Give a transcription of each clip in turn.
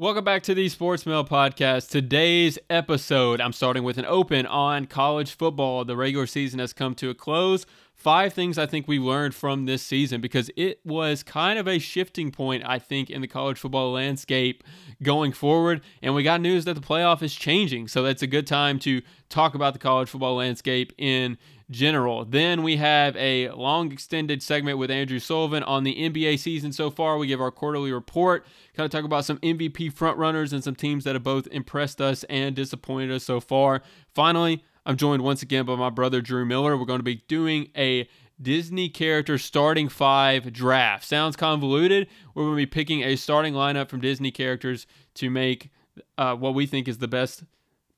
Welcome back to the Sports Mail Podcast. Today's episode, I'm starting with an open on college football. The regular season has come to a close. Five things I think we learned from this season because it was kind of a shifting point, I think, in the college football landscape going forward. And we got news that the playoff is changing. So that's a good time to talk about the college football landscape in general. Then we have a long extended segment with Andrew Sullivan on the NBA season so far. We give our quarterly report, kind of talk about some MVP frontrunners and some teams that have both impressed us and disappointed us so far. Finally, I'm joined once again by my brother Drew Miller. We're going to be doing a Disney character starting five draft. Sounds convoluted. We're going to be picking a starting lineup from Disney characters to make uh, what we think is the best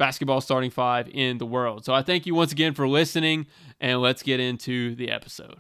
basketball starting five in the world. So I thank you once again for listening, and let's get into the episode.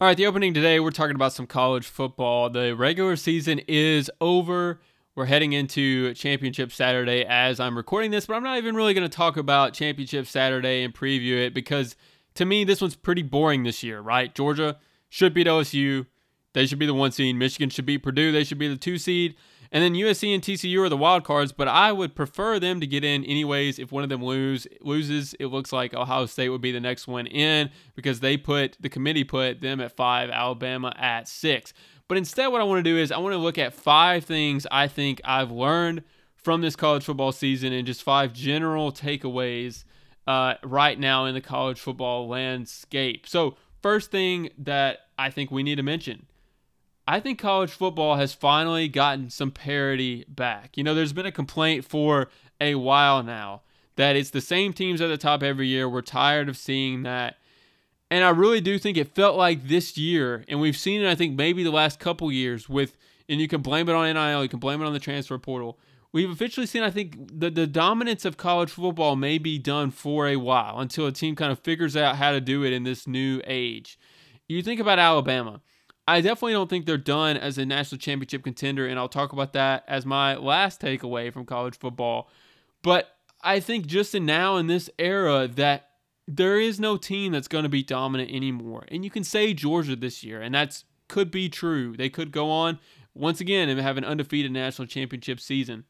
All right, the opening today, we're talking about some college football. The regular season is over. We're heading into Championship Saturday as I'm recording this, but I'm not even really going to talk about Championship Saturday and preview it because to me, this one's pretty boring this year, right? Georgia should beat OSU. They should be the one seed. Michigan should beat Purdue. They should be the two seed. And then USC and TCU are the wild cards, but I would prefer them to get in anyways. If one of them lose loses, it looks like Ohio State would be the next one in because they put the committee put them at five, Alabama at six. But instead, what I want to do is I want to look at five things I think I've learned from this college football season and just five general takeaways uh, right now in the college football landscape. So, first thing that I think we need to mention I think college football has finally gotten some parity back. You know, there's been a complaint for a while now that it's the same teams at the top every year. We're tired of seeing that. And I really do think it felt like this year, and we've seen it, I think, maybe the last couple years with, and you can blame it on NIL, you can blame it on the transfer portal. We've officially seen, I think, the, the dominance of college football may be done for a while until a team kind of figures out how to do it in this new age. You think about Alabama. I definitely don't think they're done as a national championship contender, and I'll talk about that as my last takeaway from college football. But I think just in now in this era that there is no team that's going to be dominant anymore. And you can say Georgia this year, and that's could be true. They could go on once again and have an undefeated national championship season.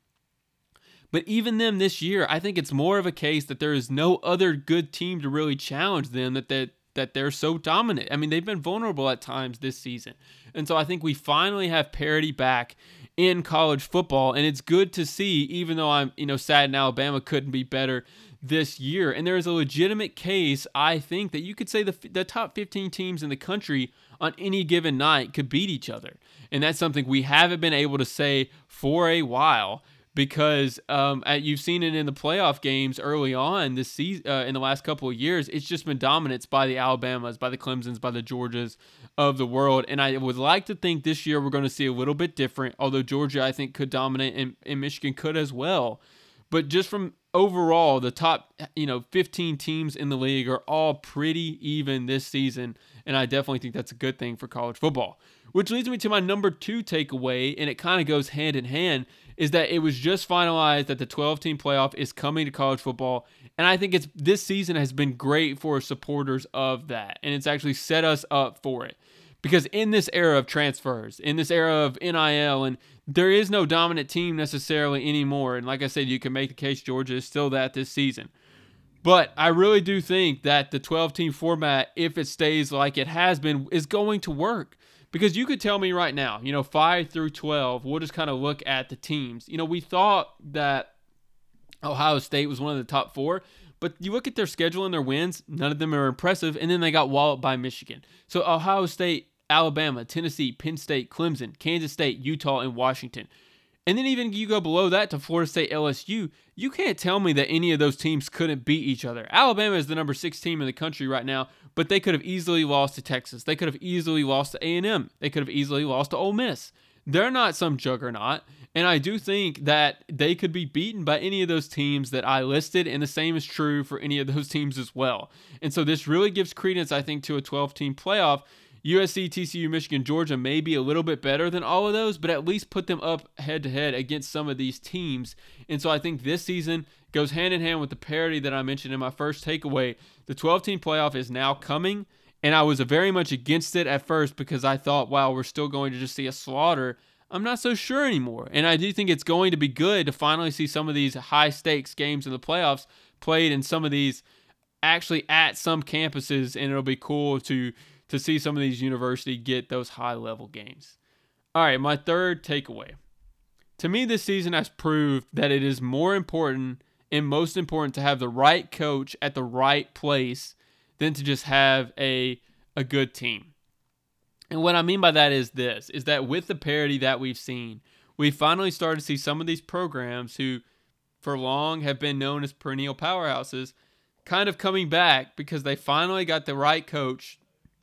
But even them this year, I think it's more of a case that there is no other good team to really challenge them that that that they're so dominant. I mean, they've been vulnerable at times this season. And so I think we finally have parity back in college football and it's good to see even though I'm, you know, sad in Alabama couldn't be better this year. And there is a legitimate case, I think, that you could say the the top 15 teams in the country on any given night could beat each other. And that's something we haven't been able to say for a while because um, you've seen it in the playoff games early on this season, uh, in the last couple of years. It's just been dominance by the Alabamas, by the Clemsons, by the Georgias of the world. And I would like to think this year we're going to see a little bit different. Although Georgia, I think, could dominate, and, and Michigan could as well. But just from overall, the top you know 15 teams in the league are all pretty even this season, and I definitely think that's a good thing for college football. Which leads me to my number two takeaway, and it kind of goes hand in hand, is that it was just finalized that the 12 team playoff is coming to college football. And I think it's this season has been great for supporters of that. And it's actually set us up for it. Because in this era of transfers, in this era of NIL, and there is no dominant team necessarily anymore. And like I said, you can make the case Georgia is still that this season. But I really do think that the 12 team format, if it stays like it has been, is going to work. Because you could tell me right now, you know, 5 through 12, we'll just kind of look at the teams. You know, we thought that Ohio State was one of the top four, but you look at their schedule and their wins, none of them are impressive, and then they got walloped by Michigan. So Ohio State, Alabama, Tennessee, Penn State, Clemson, Kansas State, Utah, and Washington. And then even you go below that to Florida State, LSU, you can't tell me that any of those teams couldn't beat each other. Alabama is the number six team in the country right now, but they could have easily lost to Texas. They could have easily lost to A&M. They could have easily lost to Ole Miss. They're not some juggernaut, and I do think that they could be beaten by any of those teams that I listed, and the same is true for any of those teams as well. And so this really gives credence, I think, to a 12-team playoff. USC, TCU, Michigan, Georgia may be a little bit better than all of those, but at least put them up head to head against some of these teams. And so I think this season goes hand in hand with the parity that I mentioned in my first takeaway. The 12 team playoff is now coming, and I was very much against it at first because I thought, wow, we're still going to just see a slaughter. I'm not so sure anymore. And I do think it's going to be good to finally see some of these high stakes games in the playoffs played in some of these actually at some campuses and it'll be cool to to see some of these universities get those high level games. All right, my third takeaway. To me this season has proved that it is more important and most important to have the right coach at the right place than to just have a a good team. And what I mean by that is this is that with the parity that we've seen, we finally started to see some of these programs who for long have been known as perennial powerhouses kind of coming back because they finally got the right coach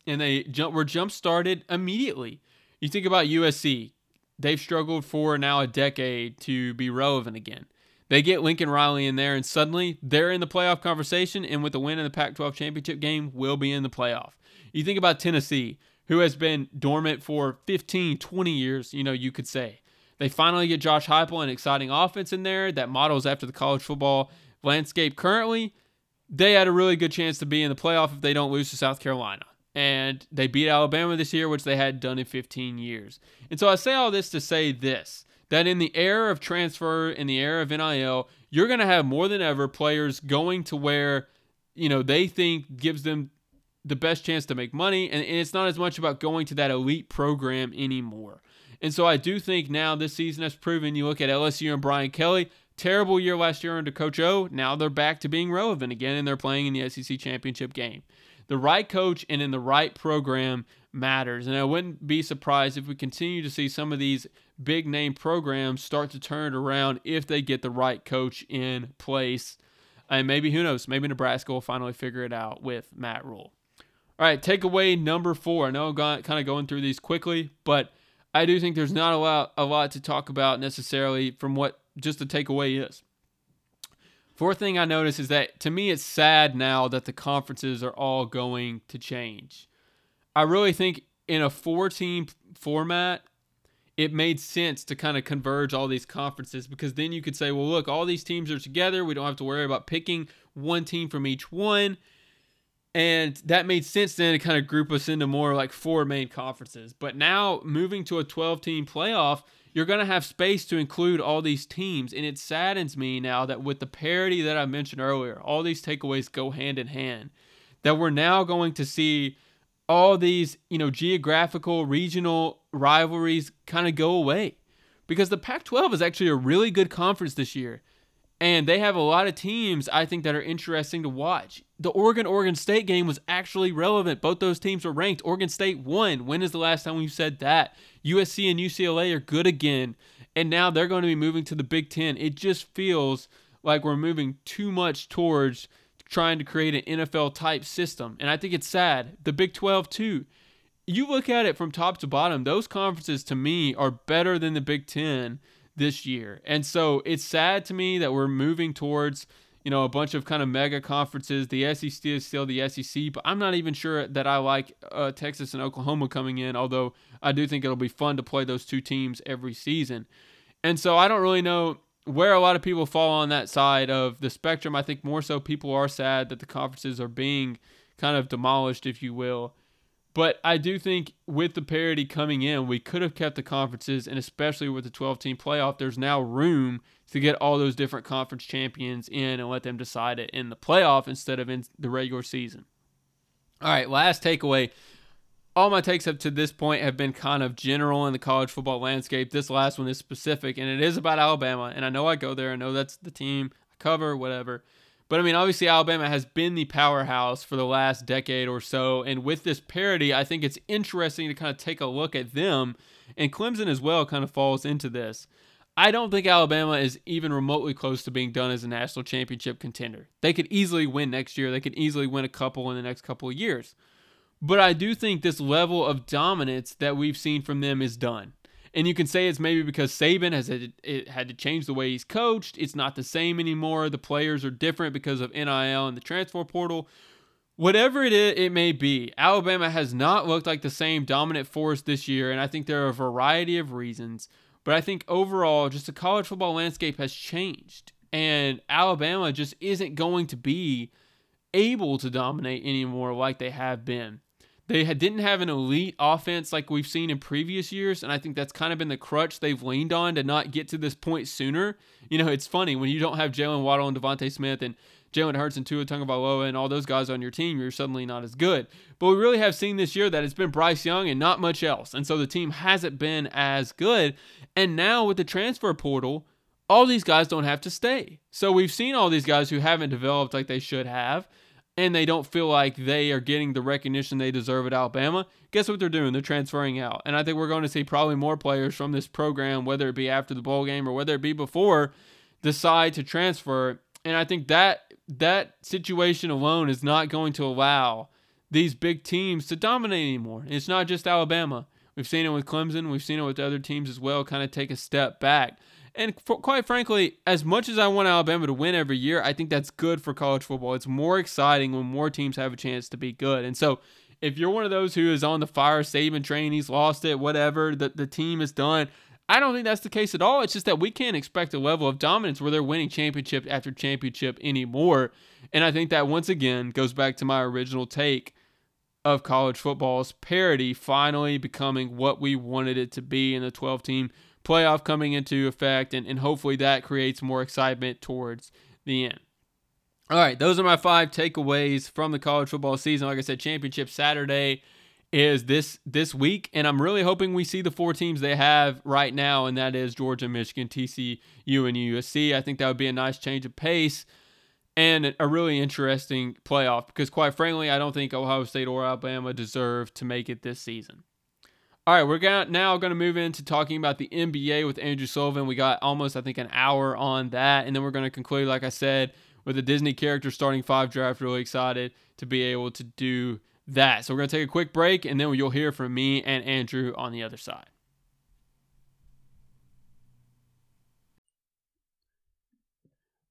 and they jump, were jump started immediately. You think about USC, they've struggled for now a decade to be relevant again. They get Lincoln Riley in there, and suddenly they're in the playoff conversation, and with the win in the Pac 12 championship game, will be in the playoff. You think about Tennessee, who has been dormant for 15, 20 years, you know, you could say. They finally get Josh Heupel, an exciting offense in there that models after the college football landscape currently. They had a really good chance to be in the playoff if they don't lose to South Carolina. And they beat Alabama this year, which they had done in 15 years. And so I say all this to say this that in the era of transfer, in the era of NIL, you're going to have more than ever players going to where, you know, they think gives them the best chance to make money. And, and it's not as much about going to that elite program anymore. And so I do think now this season has proven you look at LSU and Brian Kelly, terrible year last year under Coach O. Now they're back to being relevant again and they're playing in the SEC championship game. The right coach and in the right program matters. And I wouldn't be surprised if we continue to see some of these big name programs start to turn it around if they get the right coach in place. And maybe, who knows, maybe Nebraska will finally figure it out with Matt Rhule. All right, takeaway number four. I know I'm kind of going through these quickly, but I do think there's not a lot, a lot to talk about necessarily from what just the takeaway is. Fourth thing I notice is that to me, it's sad now that the conferences are all going to change. I really think in a four team format, it made sense to kind of converge all these conferences because then you could say, well, look, all these teams are together. We don't have to worry about picking one team from each one. And that made sense then to kind of group us into more like four main conferences. But now moving to a 12 team playoff, you're going to have space to include all these teams. And it saddens me now that with the parity that I mentioned earlier, all these takeaways go hand in hand. That we're now going to see all these, you know, geographical, regional rivalries kind of go away. Because the Pac 12 is actually a really good conference this year. And they have a lot of teams I think that are interesting to watch. The Oregon Oregon State game was actually relevant. Both those teams were ranked. Oregon State won. When is the last time we said that? USC and UCLA are good again. And now they're going to be moving to the Big Ten. It just feels like we're moving too much towards trying to create an NFL type system. And I think it's sad. The Big 12, too. You look at it from top to bottom, those conferences to me are better than the Big Ten this year. And so it's sad to me that we're moving towards, you know, a bunch of kind of mega conferences. The SEC is still the SEC, but I'm not even sure that I like uh, Texas and Oklahoma coming in, although I do think it'll be fun to play those two teams every season. And so I don't really know where a lot of people fall on that side of the spectrum, I think more so people are sad that the conferences are being kind of demolished, if you will. But I do think with the parity coming in, we could have kept the conferences, and especially with the 12 team playoff, there's now room to get all those different conference champions in and let them decide it in the playoff instead of in the regular season. All right, last takeaway all my takes up to this point have been kind of general in the college football landscape. This last one is specific, and it is about Alabama. And I know I go there. I know that's the team I cover, whatever. But I mean, obviously, Alabama has been the powerhouse for the last decade or so. And with this parity, I think it's interesting to kind of take a look at them. And Clemson as well kind of falls into this. I don't think Alabama is even remotely close to being done as a national championship contender. They could easily win next year, they could easily win a couple in the next couple of years. But I do think this level of dominance that we've seen from them is done. And you can say it's maybe because Saban has had, it had to change the way he's coached. It's not the same anymore. The players are different because of NIL and the transfer portal. Whatever it is, it may be. Alabama has not looked like the same dominant force this year, and I think there are a variety of reasons. But I think overall, just the college football landscape has changed, and Alabama just isn't going to be able to dominate anymore like they have been They didn't have an elite offense like we've seen in previous years, and I think that's kind of been the crutch they've leaned on to not get to this point sooner. You know, it's funny when you don't have Jaylen Waddle and DeVonta Smith and Jalen Hurts and Tua Tagovailoa and all those guys on your team, you're suddenly not as good. But we really have seen this year that it's been Bryce Young and not much else, and so the team hasn't been as good. And now with the transfer portal, all these guys don't have to stay. So we've seen all these guys who haven't developed like they should have, and they don't feel like they are getting the recognition they deserve at Alabama. Guess what they're doing? They're transferring out. And I think we're going to see probably more players from this program, whether it be after the bowl game or whether it be before, decide to transfer. And I think that that situation alone is not going to allow these big teams to dominate anymore. And It's not just Alabama. We've seen it with Clemson. We've seen it with other teams as well, kind of take a step back. And for, quite frankly, as much as I want Alabama to win every year, I think that's good for college football. It's more exciting when more teams have a chance to be good. And so, if you're one of those who is on the fire Saban train, he's lost it, whatever, the, the team is done. I don't think that's the case at all. It's just that we can't expect a level of dominance where they're winning championship after championship anymore. And I think that once again goes back to my original take of college football's parity finally becoming what we wanted it to be in the 12 team playoff coming into effect, and, and hopefully that creates more excitement towards the end. All right, those are my five takeaways from the college football season. Like I said, championship Saturday is this this week, and I'm really hoping we see the four teams they have right now, and that is Georgia, Michigan, TCU, and USC. I think that would be a nice change of pace and a really interesting playoff because, quite frankly, I don't think Ohio State or Alabama deserve to make it this season. All right, we're gonna, now going to move into talking about the NBA with Andrew Sullivan. We got almost, I think, an hour on that, and then we're going to conclude, like I said, with the Disney character starting five draft. Really excited to be able to do that. So we're going to take a quick break, and then you'll hear from me and Andrew on the other side.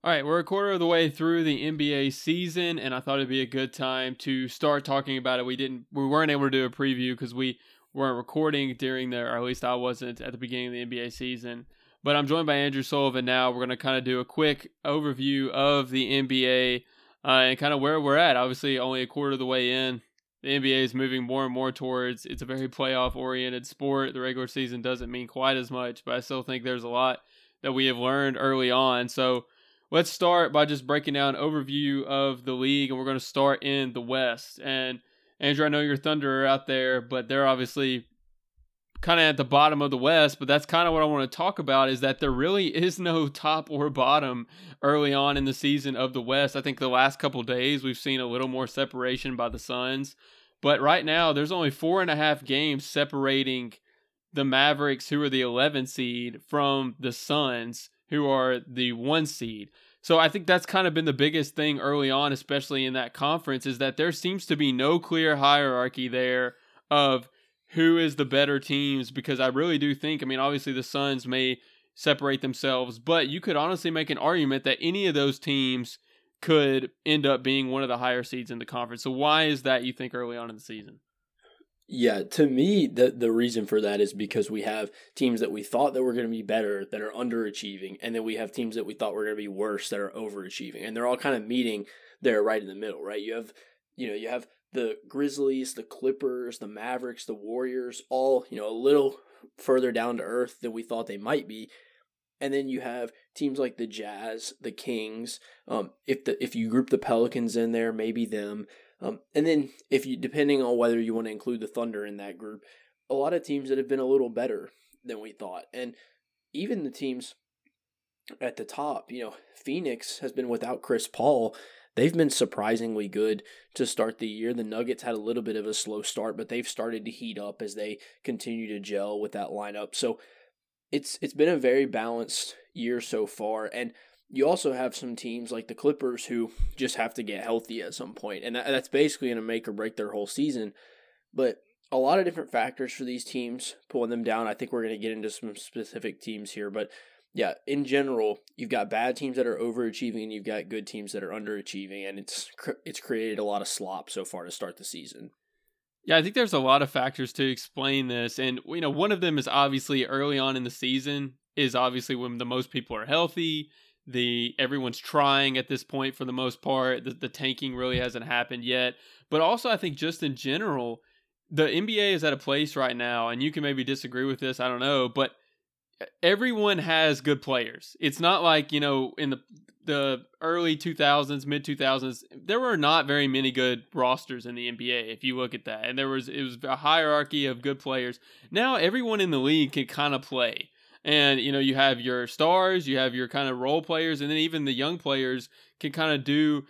All right, we're a quarter of the way through the NBA season, and I thought it'd be a good time to start talking about it. We didn't, we weren't able to do a preview because we weren't recording during the, or at least I wasn't at the beginning of the NBA season. But I'm joined by Andrew Sullivan now. We're going to kind of do a quick overview of the NBA uh, and kind of where we're at. Obviously, only a quarter of the way in. The NBA is moving more and more towards it's a very playoff oriented sport. The regular season doesn't mean quite as much, but I still think there's a lot that we have learned early on. So let's start by just breaking down an overview of the league, and we're going to start in the West. And Andrew, I know your Thunder are out there, but they're obviously kind of at the bottom of the West. But that's kind of what I want to talk about is that there really is no top or bottom early on in the season of the West. I think the last couple days we've seen a little more separation by the Suns. But right now, there's only four and a half games separating the Mavericks, who are the 11 seed, from the Suns, who are the one seed. So I think that's kind of been the biggest thing early on, especially in that conference, is that there seems to be no clear hierarchy there of who is the better teams because I really do think, I mean, obviously the Suns may separate themselves, but you could honestly make an argument that any of those teams could end up being one of the higher seeds in the conference. So why is that you think early on in the season? Yeah, to me, the the reason for that is because we have teams that we thought that were going to be better that are underachieving, and then we have teams that we thought were going to be worse that are overachieving, and they're all kind of meeting there right in the middle, right? You have, you know, you have the Grizzlies, the Clippers, the Mavericks, the Warriors, all you know a little further down to earth than we thought they might be, and then you have teams like the Jazz, the Kings. Um, if the if you group the Pelicans in there, maybe them. Um, and then if you depending on whether you want to include the Thunder in that group, a lot of teams that have been a little better than we thought, and even the teams at the top, you know, Phoenix has been without Chris Paul. They've been surprisingly good to start the year. The Nuggets had a little bit of a slow start, but they've started to heat up as they continue to gel with that lineup. So it's it's been a very balanced year so far, and you also have some teams like the Clippers who just have to get healthy at some point, and that's basically going to make or break their whole season. But a lot of different factors for these teams pulling them down. I think we're going to get into some specific teams here, but yeah, in general, you've got bad teams that are overachieving, and you've got good teams that are underachieving, and it's it's created a lot of slop so far to start the season. Yeah, I think there's a lot of factors to explain this, and you know, one of them is obviously early on in the season is obviously when the most people are healthy the everyone's trying at this point for the most part. The, the tanking really hasn't happened yet, but also I think just in general, the NBA is at a place right now, and you can maybe disagree with this. I don't know, but everyone has good players. It's not like you know in the the early 2000s, mid 2000s, there were not very many good rosters in the NBA if you look at that. And there was it was a hierarchy of good players. Now everyone in the league can kind of play. And you know, you have your stars, you have your kind of role players, and then even the young players can kind of do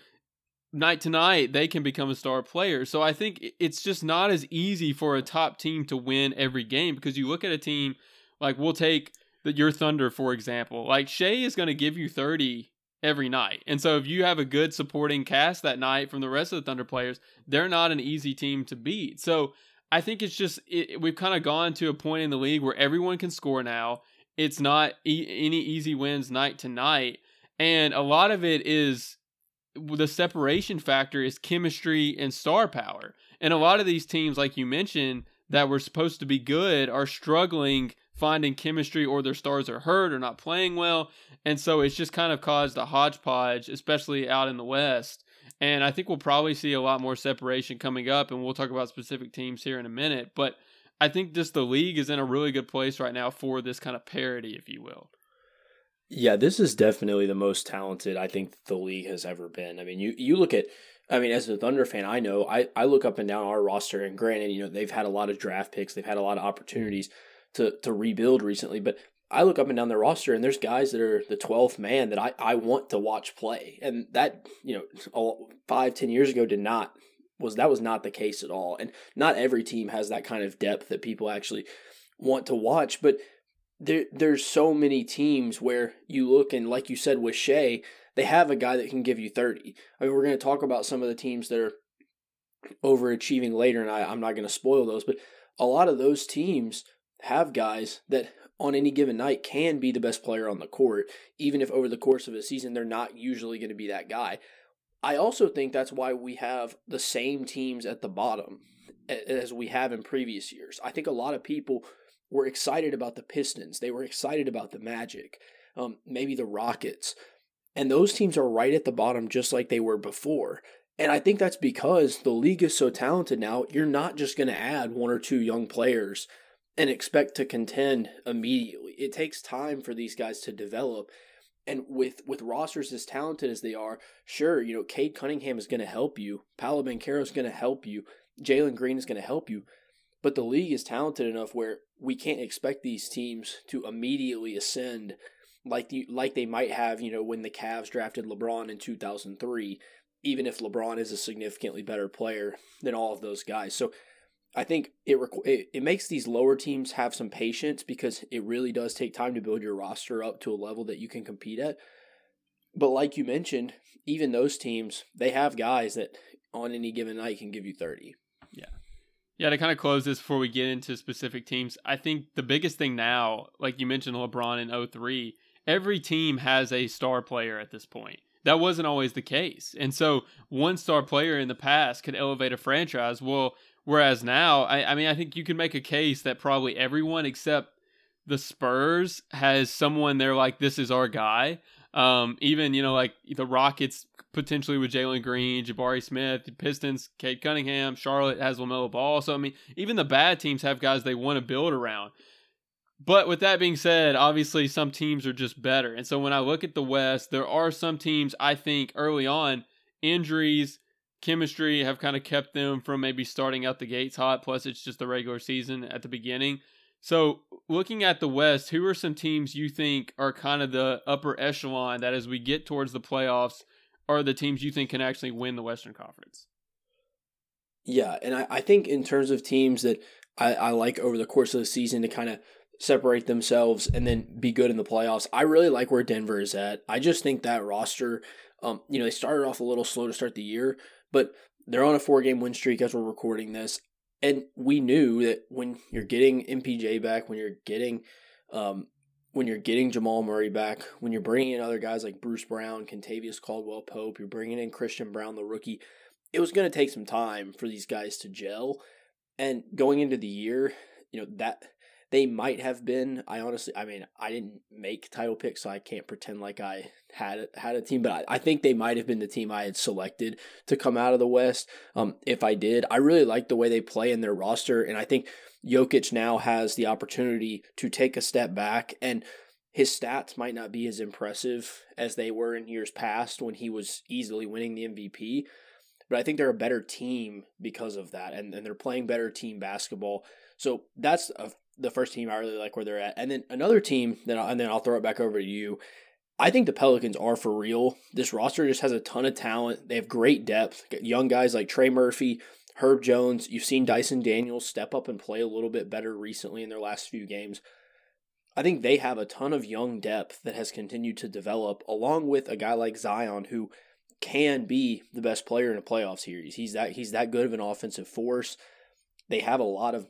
night to night, they can become a star player. So I think it's just not as easy for a top team to win every game because you look at a team like we'll take the, your Thunder for example. Like Shai is going to give you 30 every night. And so if you have a good supporting cast that night from the rest of the Thunder players, they're not an easy team to beat. So I think it's just it, we've kind of gone to a point in the league where everyone can score now. It's not e- any easy wins night to night, and a lot of it is the separation factor is chemistry and star power. And a lot of these teams, like you mentioned, that were supposed to be good are struggling finding chemistry or their stars are hurt or not playing well. And so it's just kind of caused a hodgepodge, especially out in the West. And I think we'll probably see a lot more separation coming up, and we'll talk about specific teams here in a minute. But I think just the league is in a really good place right now for this kind of parity, if you will. Yeah, this is definitely the most talented I think the league has ever been. I mean, you you look at I mean, as a Thunder fan, I know I, I look up and down our roster, and granted, you know, they've had a lot of draft picks, they've had a lot of opportunities to to rebuild recently, but I look up and down their roster, and there's guys that are the 12th man that I, I want to watch play, and that you know, all, five ten years ago did not was that was not the case at all, and not every team has that kind of depth that people actually want to watch, but there there's so many teams where you look and like you said with Shai, they have a guy that can give you 30. I mean, we're going to talk about some of the teams that are overachieving later, and I, I'm not going to spoil those, but a lot of those teams have guys that on any given night can be the best player on the court, even if over the course of a season they're not usually going to be that guy. I also think that's why we have the same teams at the bottom as we have in previous years. I think a lot of people were excited about the Pistons, they were excited about the Magic, um, maybe the Rockets, and those teams are right at the bottom just like they were before. And I think that's because the league is so talented now, you're not just going to add one or two young players and expect to contend immediately. It takes time for these guys to develop. And with with rosters as talented as they are, sure, you know, Cade Cunningham is going to help you. Paolo Banchero is going to help you. Jalen Green is going to help you. But the league is talented enough where we can't expect these teams to immediately ascend like the, like they might have, you know, when the Cavs drafted LeBron in 2003, even if LeBron is a significantly better player than all of those guys. So I think it, it it makes these lower teams have some patience because it really does take time to build your roster up to a level that you can compete at. But like you mentioned, even those teams, they have guys that on any given night can give you 30. Yeah. Yeah, to kind of close this before we get into specific teams, I think the biggest thing now, like you mentioned LeBron in 03, every team has a star player at this point. That wasn't always the case. And so one star player in the past could elevate a franchise. Well, Whereas now, I, I mean, I think you can make a case that probably everyone except the Spurs has someone they're like, this is our guy. Um, even you know, like the Rockets potentially with Jalen Green, Jabari Smith, Pistons, Cade Cunningham, Charlotte has Lamelo Ball. So I mean, even the bad teams have guys they want to build around. But with that being said, obviously some teams are just better. And so when I look at the West, there are some teams I think early on injuries chemistry have kind of kept them from maybe starting out the gates hot. Plus, it's just the regular season at the beginning. So, looking at the West, who are some teams you think are kind of the upper echelon that as we get towards the playoffs are the teams you think can actually win the Western Conference? Yeah, and I, I think in terms of teams that I, I like over the course of the season to kind of separate themselves and then be good in the playoffs, I really like where Denver is at. I just think that roster, um, you know, they started off a little slow to start the year, but they're on a four game win streak as we're recording this. And we knew that when you're getting MPJ back, when you're getting um, when you're getting Jamal Murray back, when you're bringing in other guys like Bruce Brown, Kentavious Caldwell Pope, you're bringing in Christian Braun, the rookie, it was going to take some time for these guys to gel. And going into the year, you know that they might have been. I honestly, I mean, I didn't make title picks, so I can't pretend like I had had a team. But I, I think they might have been the team I had selected to come out of the West. Um, if I did, I really like the way they play in their roster, and I think Jokic now has the opportunity to take a step back and. His stats might not be as impressive as they were in years past when he was easily winning the MVP, but I think they're a better team because of that, and, and they're playing better team basketball. So that's a the first team I really like where they're at. And then another team that and then I'll throw it back over to you. I think the Pelicans are for real. This roster just has a ton of talent. They have great depth. Young guys like Trey Murphy, Herb Jones. You've seen Dyson Daniels step up and play a little bit better recently in their last few games. I think they have a ton of young depth that has continued to develop, along with a guy like Zion who can be the best player in a playoff series. He's that he's that good of an offensive force. They have a lot of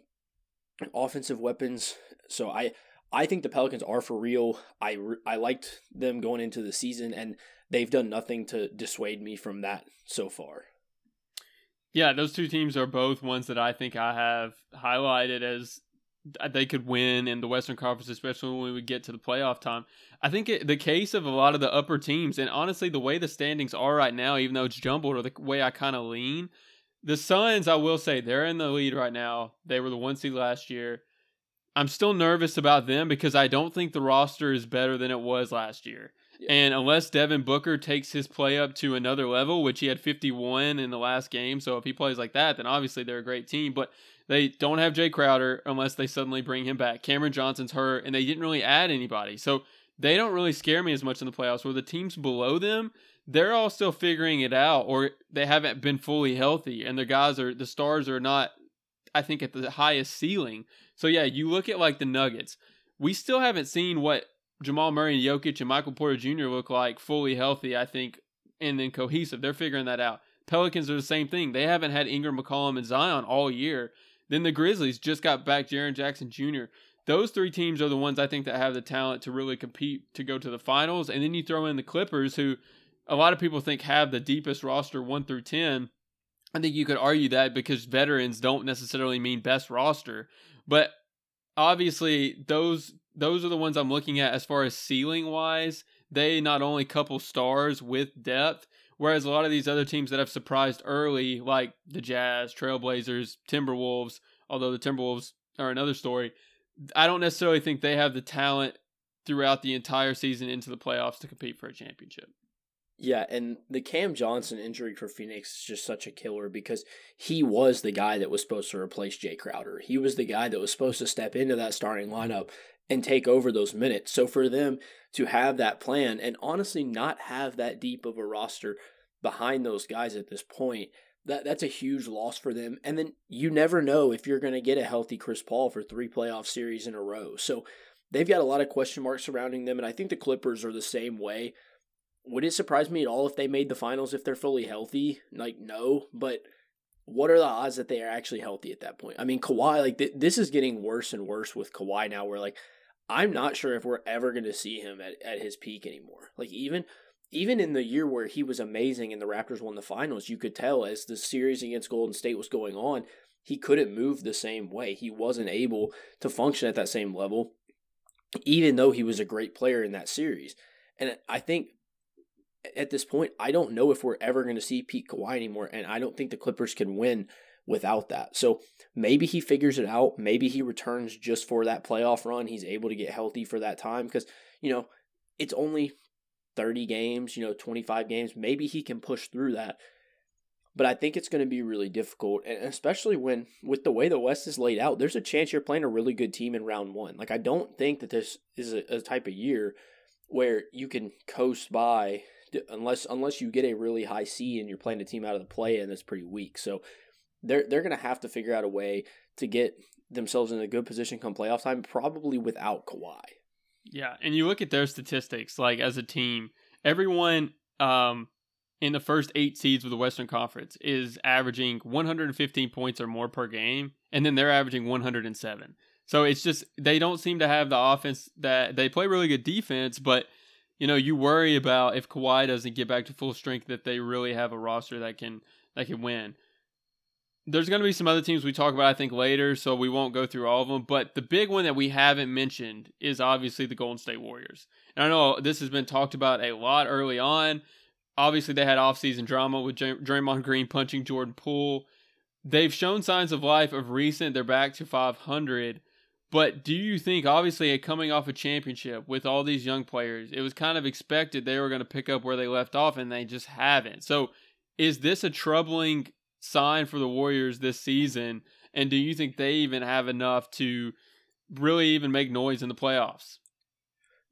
offensive weapons. So I I think the Pelicans are for real. I I liked them going into the season, and they've done nothing to dissuade me from that so far. Yeah, those two teams are both ones that I think I have highlighted as they could win in the Western Conference, especially when we get to the playoff time. I think it, the case of a lot of the upper teams, and honestly, the way the standings are right now, even though it's jumbled, or the way I kind of lean, the Suns, I will say, they're in the lead right now. They were the one seed last year. I'm still nervous about them because I don't think the roster is better than it was last year. Yeah. And unless Devin Booker takes his play up to another level, which he had 51 in the last game, so if he plays like that, then obviously they're a great team. But they don't have Jae Crowder unless they suddenly bring him back. Cameron Johnson's hurt, and they didn't really add anybody. So they don't really scare me as much in the playoffs. Where the teams below them, they're all still figuring it out or they haven't been fully healthy and the guys are the stars are not I think at the highest ceiling. So yeah, you look at like the Nuggets. We still haven't seen what Jamal Murray and Jokic and Michael Porter Jr. look like fully healthy, I think, and then cohesive. They're figuring that out. Pelicans are the same thing. They haven't had Ingram McCollum and Zion all year. Then the Grizzlies just got back Jaren Jackson Jr. Those three teams are the ones I think that have the talent to really compete to go to the finals. And then you throw in the Clippers, who a lot of people think have the deepest roster one through ten. I think you could argue that because veterans don't necessarily mean best roster, but obviously those those are the ones I'm looking at as far as ceiling wise. They not only couple stars with depth, whereas a lot of these other teams that have surprised early, like the Jazz, Trailblazers, Timberwolves, although the Timberwolves are another story, I don't necessarily think they have the talent throughout the entire season into the playoffs to compete for a championship. Yeah, and the Cam Johnson injury for Phoenix is just such a killer because he was the guy that was supposed to replace Jae Crowder. He was the guy that was supposed to step into that starting lineup and take over those minutes. So for them to have that plan and honestly not have that deep of a roster behind those guys at this point, that that's a huge loss for them. And then you never know if you're going to get a healthy Chris Paul for three playoff series in a row. So they've got a lot of question marks surrounding them and I think the Clippers are the same way would it surprise me at all if they made the finals if they're fully healthy? Like, no, but what are the odds that they are actually healthy at that point? I mean, Kawhi, like, th- this is getting worse and worse with Kawhi now, where, like, I'm not sure if we're ever going to see him at, at his peak anymore. Like, even. Even in the year where he was amazing and the Raptors won the finals, you could tell as the series against Golden State was going on, he couldn't move the same way. He wasn't able to function at that same level, even though he was a great player in that series. And I think at this point, I don't know if we're ever going to see Pete Kawhi anymore, and I don't think the Clippers can win without that. So maybe he figures it out. Maybe he returns just for that playoff run. He's able to get healthy for that time because, you know, it's only 30 games, you know, 25 games. Maybe he can push through that. But I think it's going to be really difficult, and especially when, with the way the West is laid out, there's a chance you're playing a really good team in round one. Like, I don't think that this is a, a type of year where you can coast by unless unless you get a really high seed and you're playing a team out of the play and that's pretty weak. So they're they're gonna have to figure out a way to get themselves in a good position come playoff time, probably without Kawhi. Yeah, and you look at their statistics, like as a team, everyone um, in the first eight seeds of the Western Conference is averaging 115 points or more per game, and then they're averaging 107. So it's just they don't seem to have the offense that they play really good defense, but you know, you worry about if Kawhi doesn't get back to full strength that they really have a roster that can that can win. there's going to be some other teams we talk about, I think, later, so we won't go through all of them. But the big one that we haven't mentioned is obviously the Golden State Warriors. And I know this has been talked about a lot early on. Obviously, they had offseason drama with Draymond Green punching Jordan Poole. They've shown signs of life of recent. They're back to 500. But do you think, obviously, coming off a championship with all these young players, it was kind of expected they were going to pick up where they left off, and they just haven't. So, is this a troubling sign for the Warriors this season? And do you think they even have enough to really even make noise in the playoffs?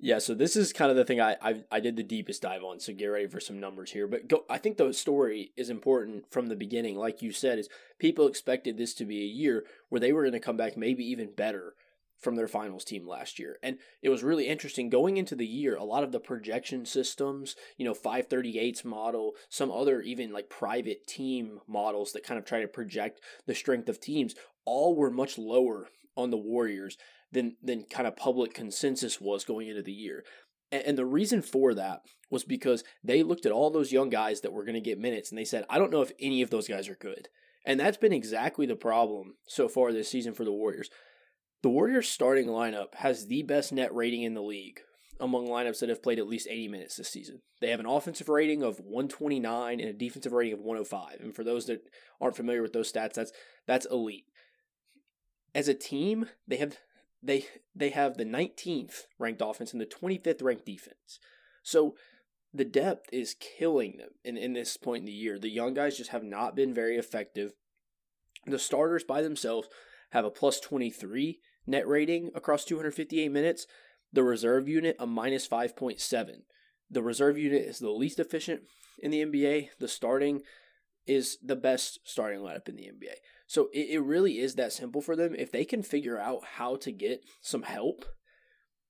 Yeah, so this is kind of the thing I, I I did the deepest dive on. So get ready for some numbers here. But go, I think the story is important from the beginning. Like you said, is people expected this to be a year where they were going to come back maybe even better from their finals team last year. And it was really interesting going into the year, a lot of the projection systems, you know, 538's model, some other even like private team models that kind of try to project the strength of teams, all were much lower on the Warriors than than kind of public consensus was going into the year. And, and the reason for that was because they looked at all those young guys that were going to get minutes and they said, I don't know if any of those guys are good. And that's been exactly the problem so far this season for the Warriors. The Warriors starting lineup has the best net rating in the league among lineups that have played at least 80 minutes this season. They have an offensive rating of 129 and a defensive rating of 105. And for those that aren't familiar with those stats, that's that's elite. As a team, they have they they have the 19th ranked offense and the 25th ranked defense. So the depth is killing them in, in this point in the year. The young guys just have not been very effective. The starters by themselves have a plus 23 net rating across 258 minutes. The reserve unit, a minus 5.7. The reserve unit is the least efficient in the NBA. The starting is the best starting lineup in the NBA. So it, it really is that simple for them. If they can figure out how to get some help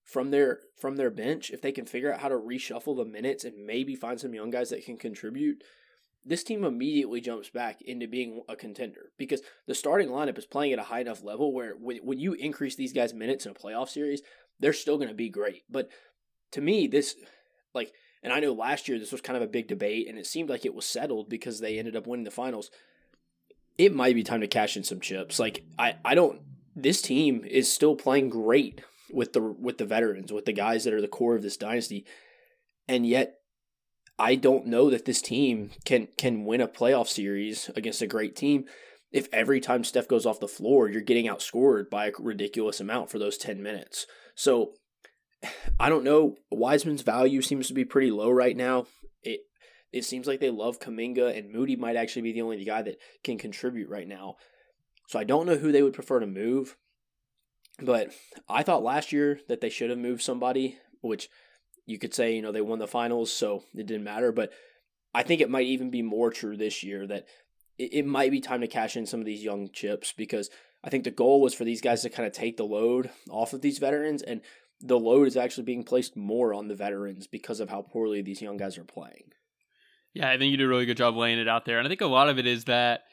from their from their bench, if they can figure out how to reshuffle the minutes and maybe find some young guys that can contribute, this team immediately jumps back into being a contender because the starting lineup is playing at a high enough level where when, when you increase these guys' minutes in a playoff series, they're still going to be great. But to me, this, like, and I know last year this was kind of a big debate and it seemed like it was settled because they ended up winning the finals. It might be time to cash in some chips. Like, I, I don't, this team is still playing great with the with the veterans, with the guys that are the core of this dynasty. And yet I don't know that this team can can win a playoff series against a great team if every time Steph goes off the floor, you're getting outscored by a ridiculous amount for those 10 minutes. So I don't know. Wiseman's value seems to be pretty low right now. It it seems like they love Kuminga and Moody might actually be the only guy that can contribute right now. So I don't know who they would prefer to move. But I thought last year that they should have moved somebody, which you could say, you know, they won the finals, so it didn't matter. But I think it might even be more true this year that it, it might be time to cash in some of these young chips because I think the goal was for these guys to kind of take the load off of these veterans, and the load is actually being placed more on the veterans because of how poorly these young guys are playing. Yeah, I think you did a really good job laying it out there. And I think a lot of it is that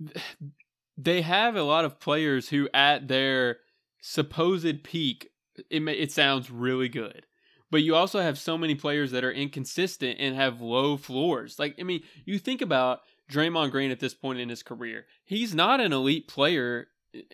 they have a lot of players who, at their supposed peak, it, it sounds really good. But you also have so many players that are inconsistent and have low floors. Like, I mean, you think about Draymond Green at this point in his career. He's not an elite player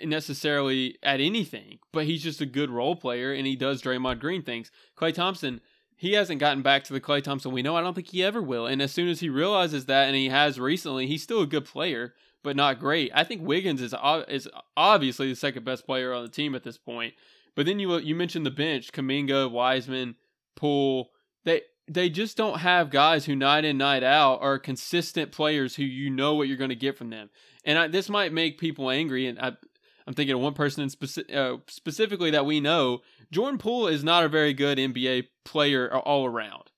necessarily at anything, but he's just a good role player and he does Draymond Green things. Klay Thompson, he hasn't gotten back to the Klay Thompson we know. I don't think he ever will. And as soon as he realizes that, and he has recently, he's still a good player, but not great. I think Wiggins is is obviously the second best player on the team at this point. But then you you mentioned the bench: Kuminga, Wiseman, Poole. They they just don't have guys who night in night out are consistent players who you know what you're going to get from them. And I, this might make people angry. And I, I'm thinking of one person in speci- uh, specifically that we know. Jordan Poole is not a very good NBA player all around.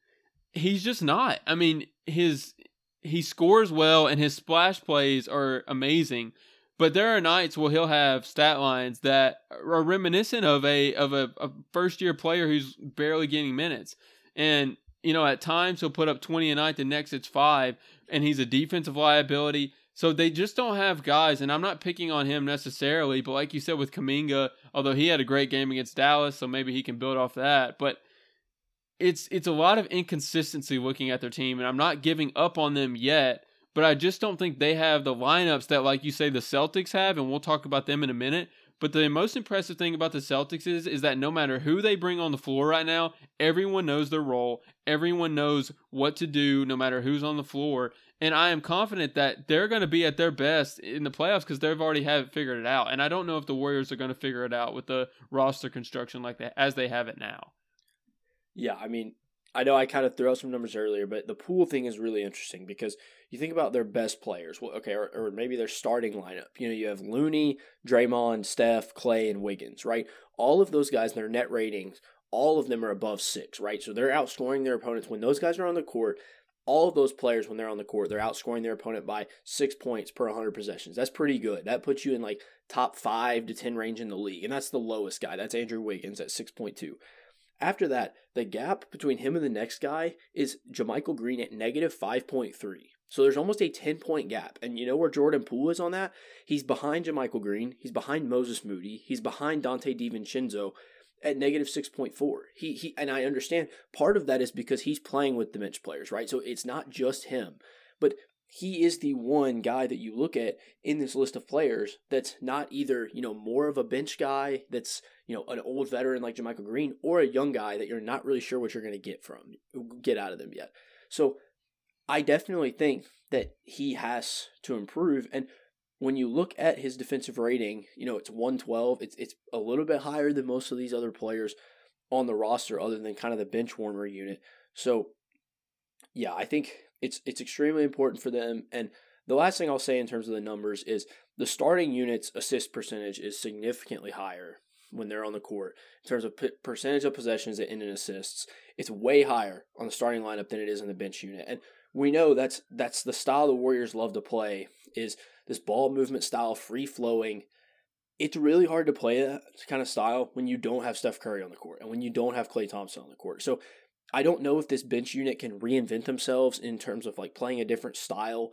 He's just not. I mean, his he scores well and his splash plays are amazing. But there are nights where he'll have stat lines that are reminiscent of a of a, a first year player who's barely getting minutes. And you know, at times he'll put up 20 a night, the next it's five, and he's a defensive liability. So they just don't have guys, and I'm not picking on him necessarily, but like you said with Kuminga, although he had a great game against Dallas, so maybe he can build off that. But it's it's a lot of inconsistency looking at their team, and I'm not giving up on them yet but I just don't think they have the lineups that, like you say, the Celtics have, and we'll talk about them in a minute. But the most impressive thing about the Celtics is is that no matter who they bring on the floor right now, everyone knows their role. Everyone knows what to do no matter who's on the floor. And I am confident that they're going to be at their best in the playoffs because they've already have figured it out. And I don't know if the Warriors are going to figure it out with the roster construction like that as they have it now. Yeah, I mean, I know I kind of threw out some numbers earlier, but the Poole thing is really interesting because you think about their best players. Well, okay, or, or maybe their starting lineup. You know, you have Looney, Draymond, Steph, Klay, and Wiggins, right? All of those guys, their net ratings, all of them are above six, right? So they're outscoring their opponents when those guys are on the court all of those players when they're on the court they're outscoring their opponent by six points per 100 possessions that's pretty good that puts you in like top five to 10 range in the league and that's the lowest guy that's andrew wiggins at 6.2 after that the gap between him and the next guy is JaMychal Green at negative 5.3 so there's almost a 10 point gap and you know where jordan poole is on that he's behind JaMychal Green he's behind moses moody he's behind donte divincenzo at negative 6.4. He he and I understand part of that is because he's playing with the bench players, right? So it's not just him. But he is the one guy that you look at in this list of players that's not either, you know, more of a bench guy that's, you know, an old veteran like JaMychal Green or a young guy that you're not really sure what you're going to get from get out of them yet. So I definitely think that he has to improve and when you look at his defensive rating, you know, it's 112. It's it's a little bit higher than most of these other players on the roster other than kind of the bench warmer unit. So yeah, I think it's it's extremely important for them and the last thing I'll say in terms of the numbers is the starting unit's assist percentage is significantly higher when they're on the court in terms of p- percentage of possessions that end in assists. It's way higher on the starting lineup than it is in the bench unit. And we know that's that's the style the Warriors love to play is this ball movement style, free flowing. It's really hard to play that kind of style when you don't have Steph Curry on the court and when you don't have Klay Thompson on the court. So I don't know if this bench unit can reinvent themselves in terms of like playing a different style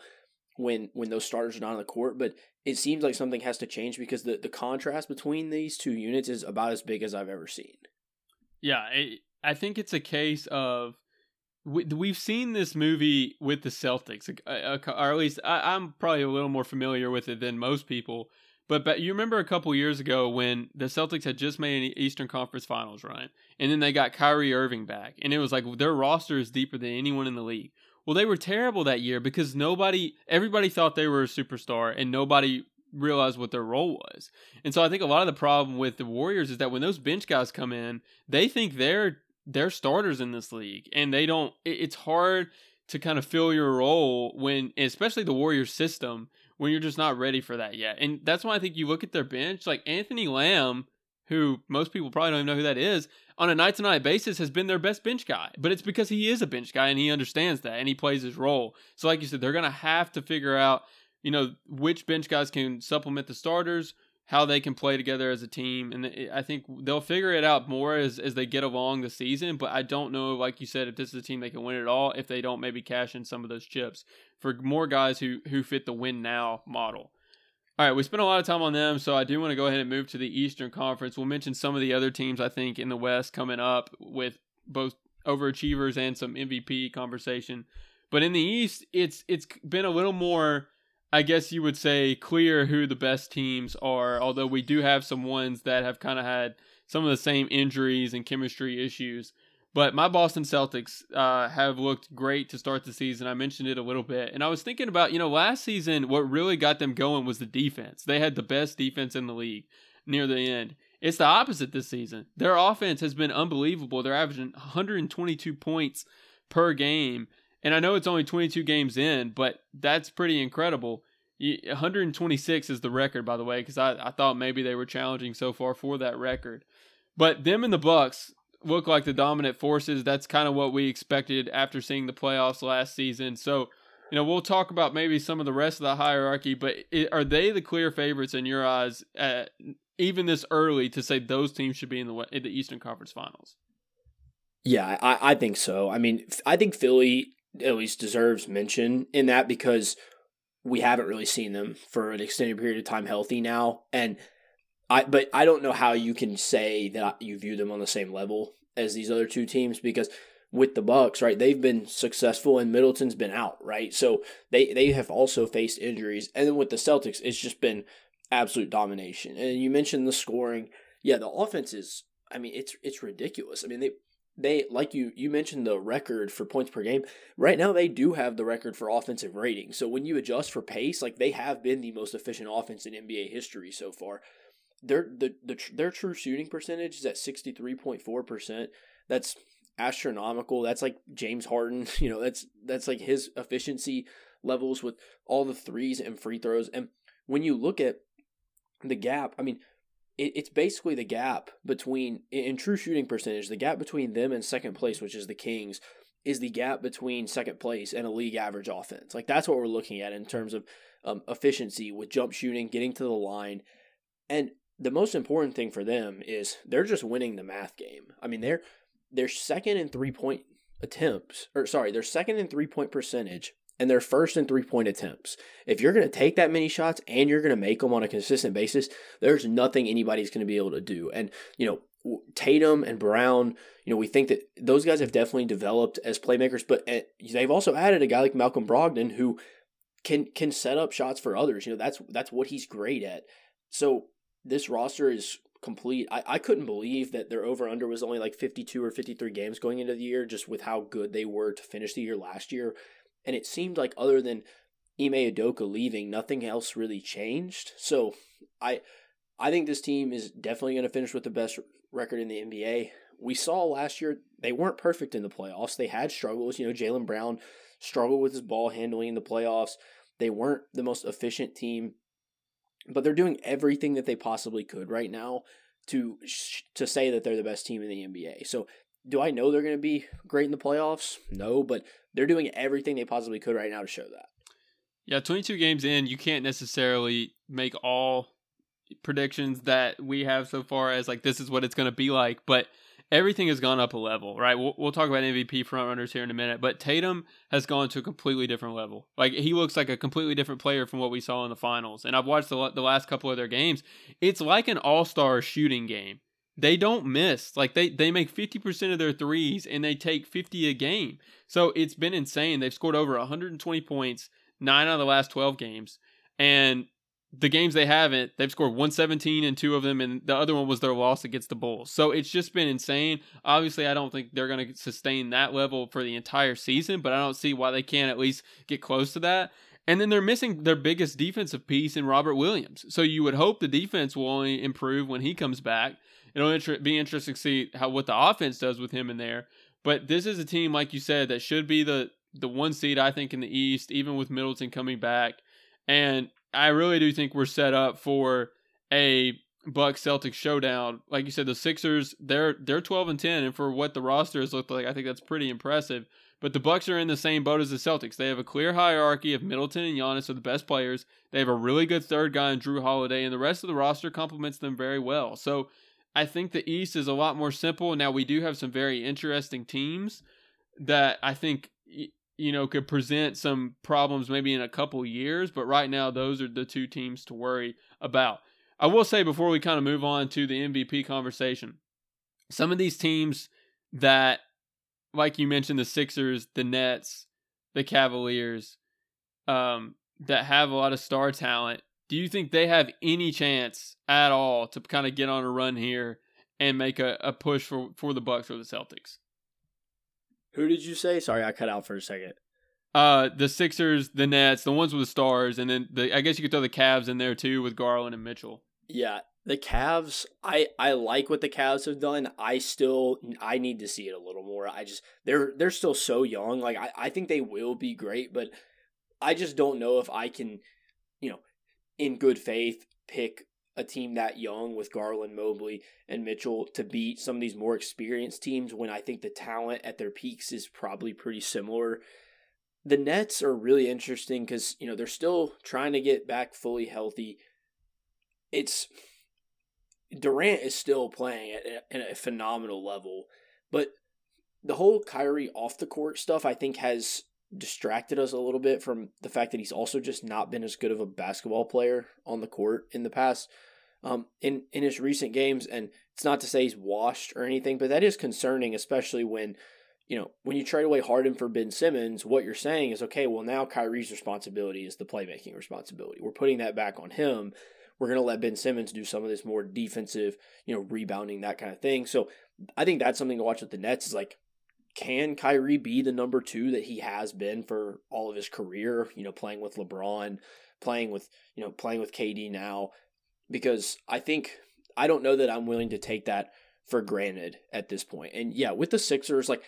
when when those starters are not on the court, but it seems like something has to change because the, the contrast between these two units is about as big as I've ever seen. Yeah, I think it's a case of we've seen this movie with the Celtics, uh, uh, or at least I'm probably a little more familiar with it than most people. But, but you remember a couple years ago when the Celtics had just made an Eastern Conference Finals run, and then they got Kyrie Irving back, and it was like their roster is deeper than anyone in the league. Well, they were terrible that year because nobody, everybody thought they were a superstar, and nobody realized what their role was. And so I think a lot of the problem with the Warriors is that when those bench guys come in, they think they're they're starters in this league, and they don't. It's hard to kind of fill your role when, especially the Warriors system, when you're just not ready for that yet. And that's why I think you look at their bench, like Anthony Lamb, who most people probably don't even know who that is, on a night to night basis has been their best bench guy. But it's because he is a bench guy and he understands that and he plays his role. So, like you said, they're going to have to figure out, you know, which bench guys can supplement the starters, how they can play together as a team. And I think they'll figure it out more as, as they get along the season. But I don't know, like you said, if this is a team that can win it all, if they don't maybe cash in some of those chips for more guys who, who fit the win now model. All right, we spent a lot of time on them, so I do want to go ahead and move to the Eastern Conference. We'll mention some of the other teams I think in the West coming up with both overachievers and some MVP conversation. But in the East, it's it's been a little more I guess you would say clear who the best teams are, although we do have some ones that have kind of had some of the same injuries and chemistry issues. But my Boston Celtics uh, have looked great to start the season. I mentioned it a little bit. And I was thinking about, you know, last season, what really got them going was the defense. They had the best defense in the league near the end. It's the opposite this season. Their offense has been unbelievable. They're averaging 122 points per game. And I know it's only 22 games in, but that's pretty incredible. 126 is the record, by the way, because I, I thought maybe they were challenging so far for that record. But them and the Bucks look like the dominant forces. That's kind of what we expected after seeing the playoffs last season. So, you know, we'll talk about maybe some of the rest of the hierarchy, but it, are they the clear favorites in your eyes, at, even this early, to say those teams should be in the in the Eastern Conference Finals? Yeah, I, I think so. I mean, I think Philly at least deserves mention in that because we haven't really seen them for an extended period of time healthy now. And I, but I don't know how you can say that you view them on the same level as these other two teams because with the Bucks, right? They've been successful and Middleton's been out, right? So they they have also faced injuries. And then with the Celtics, it's just been absolute domination. And you mentioned the scoring. Yeah, the offense is I mean, it's it's ridiculous. I mean, they they like you you mentioned the record for points per game. Right now they do have the record for offensive rating. So when you adjust for pace, like they have been the most efficient offense in NBA history so far. Their the, the their true shooting percentage is at 63.4%. That's astronomical. That's like James Harden, you know, that's that's like his efficiency levels with all the threes and free throws. And when you look at the gap, I mean, it, it's basically the gap between in true shooting percentage, the gap between them and second place, which is the Kings, is the gap between second place and a league average offense. Like that's what we're looking at in terms of um, efficiency with jump shooting, getting to the line, and the most important thing for them is they're just winning the math game. I mean, they're they're second in three point attempts, or sorry, they're second in three point percentage, and they're first in three point attempts. If you're going to take that many shots and you're going to make them on a consistent basis, there's nothing anybody's going to be able to do. And you know, Tatum and Brown, you know, we think that those guys have definitely developed as playmakers, but eh, they've also added a guy like Malcolm Brogdon who can can set up shots for others. You know, that's that's what he's great at. So this roster is complete. I, I couldn't believe that their over under was only like 52 or 53 games going into the year, just with how good they were to finish the year last year. And it seemed like other than Ime Udoka leaving, nothing else really changed. So I I think this team is definitely going to finish with the best record in the NBA. We saw last year they weren't perfect in the playoffs. They had struggles. You know, Jaylen Brown struggled with his ball handling in the playoffs. They weren't the most efficient team but they're doing everything that they possibly could right now to to say that they're the best team in the NBA. So, do I know they're going to be great in the playoffs? No, but they're doing everything they possibly could right now to show that. Yeah, 22 games in, you can't necessarily make all predictions that we have so far as like this is what it's going to be like, but everything has gone up a level, right? We'll, we'll talk about MVP frontrunners here in a minute, but Tatum has gone to a completely different level. Like he looks like a completely different player from what we saw in the finals. And I've watched the, the last couple of their games. It's like an all star shooting game. They don't miss. Like they, they make 50% of their threes and they take 50 a game. So it's been insane. They've scored over 120 points, nine out of the last 12 games. And the games they haven't, they've scored 117 in two of them, and the other one was their loss against the Bulls. So it's just been insane. Obviously, I don't think they're going to sustain that level for the entire season, but I don't see why they can't at least get close to that. And then they're missing their biggest defensive piece in Robert Williams. So you would hope the defense will only improve when he comes back. It'll be interesting to see how what the offense does with him in there. But this is a team, like you said, that should be the the one seed I think in the East, even with Middleton coming back. And I really do think we're set up for a Buck Celtics showdown. Like you said, the Sixers they're they're twelve and ten, and for what the roster has looked like, I think that's pretty impressive. But the Bucks are in the same boat as the Celtics. They have a clear hierarchy of Middleton and Giannis are the best players. They have a really good third guy in Jrue Holiday, and the rest of the roster complements them very well. So I think the East is a lot more simple. Now we do have some very interesting teams that I think you know, could present some problems maybe in a couple years, but right now those are the two teams to worry about. I will say before we kind of move on to the MVP conversation, some of these teams that, like you mentioned, the Sixers, the Nets, the Cavaliers, um, that have a lot of star talent, do you think they have any chance at all to kind of get on a run here and make a, a push for, for the Bucks or the Celtics? Who did you say? Sorry, I cut out for a second. Uh, the Sixers, the Nets, the ones with the stars, and then the I guess you could throw the Cavs in there too with Garland and Mitchell. Yeah, the Cavs. I I like what the Cavs have done. I still I need to see it a little more. I just they're they're still so young. Like I I think they will be great, but I just don't know if I can, you know, in good faith pick a team that young with Garland, Mobley, and Mitchell to beat some of these more experienced teams when I think the talent at their peaks is probably pretty similar. The Nets are really interesting because, you know, they're still trying to get back fully healthy. It's Durant is still playing at, at a phenomenal level, but the whole Kyrie off the court stuff I think has distracted us a little bit from the fact that he's also just not been as good of a basketball player on the court in the past um, in in his recent games. And it's not to say he's washed or anything, but that is concerning, especially when you know, when you trade away Harden for Ben Simmons, what you're saying is, okay, well, now Kyrie's responsibility is the playmaking responsibility. We're putting that back on him. We're going to let Ben Simmons do some of this more defensive, you know, rebounding, that kind of thing. So I think that's something to watch with the Nets is like, can Kyrie be the number two that he has been for all of his career? You know, playing with LeBron, playing with, you know, playing with KD now. Because I think, I don't know that I'm willing to take that for granted at this point. And yeah, with the Sixers, like,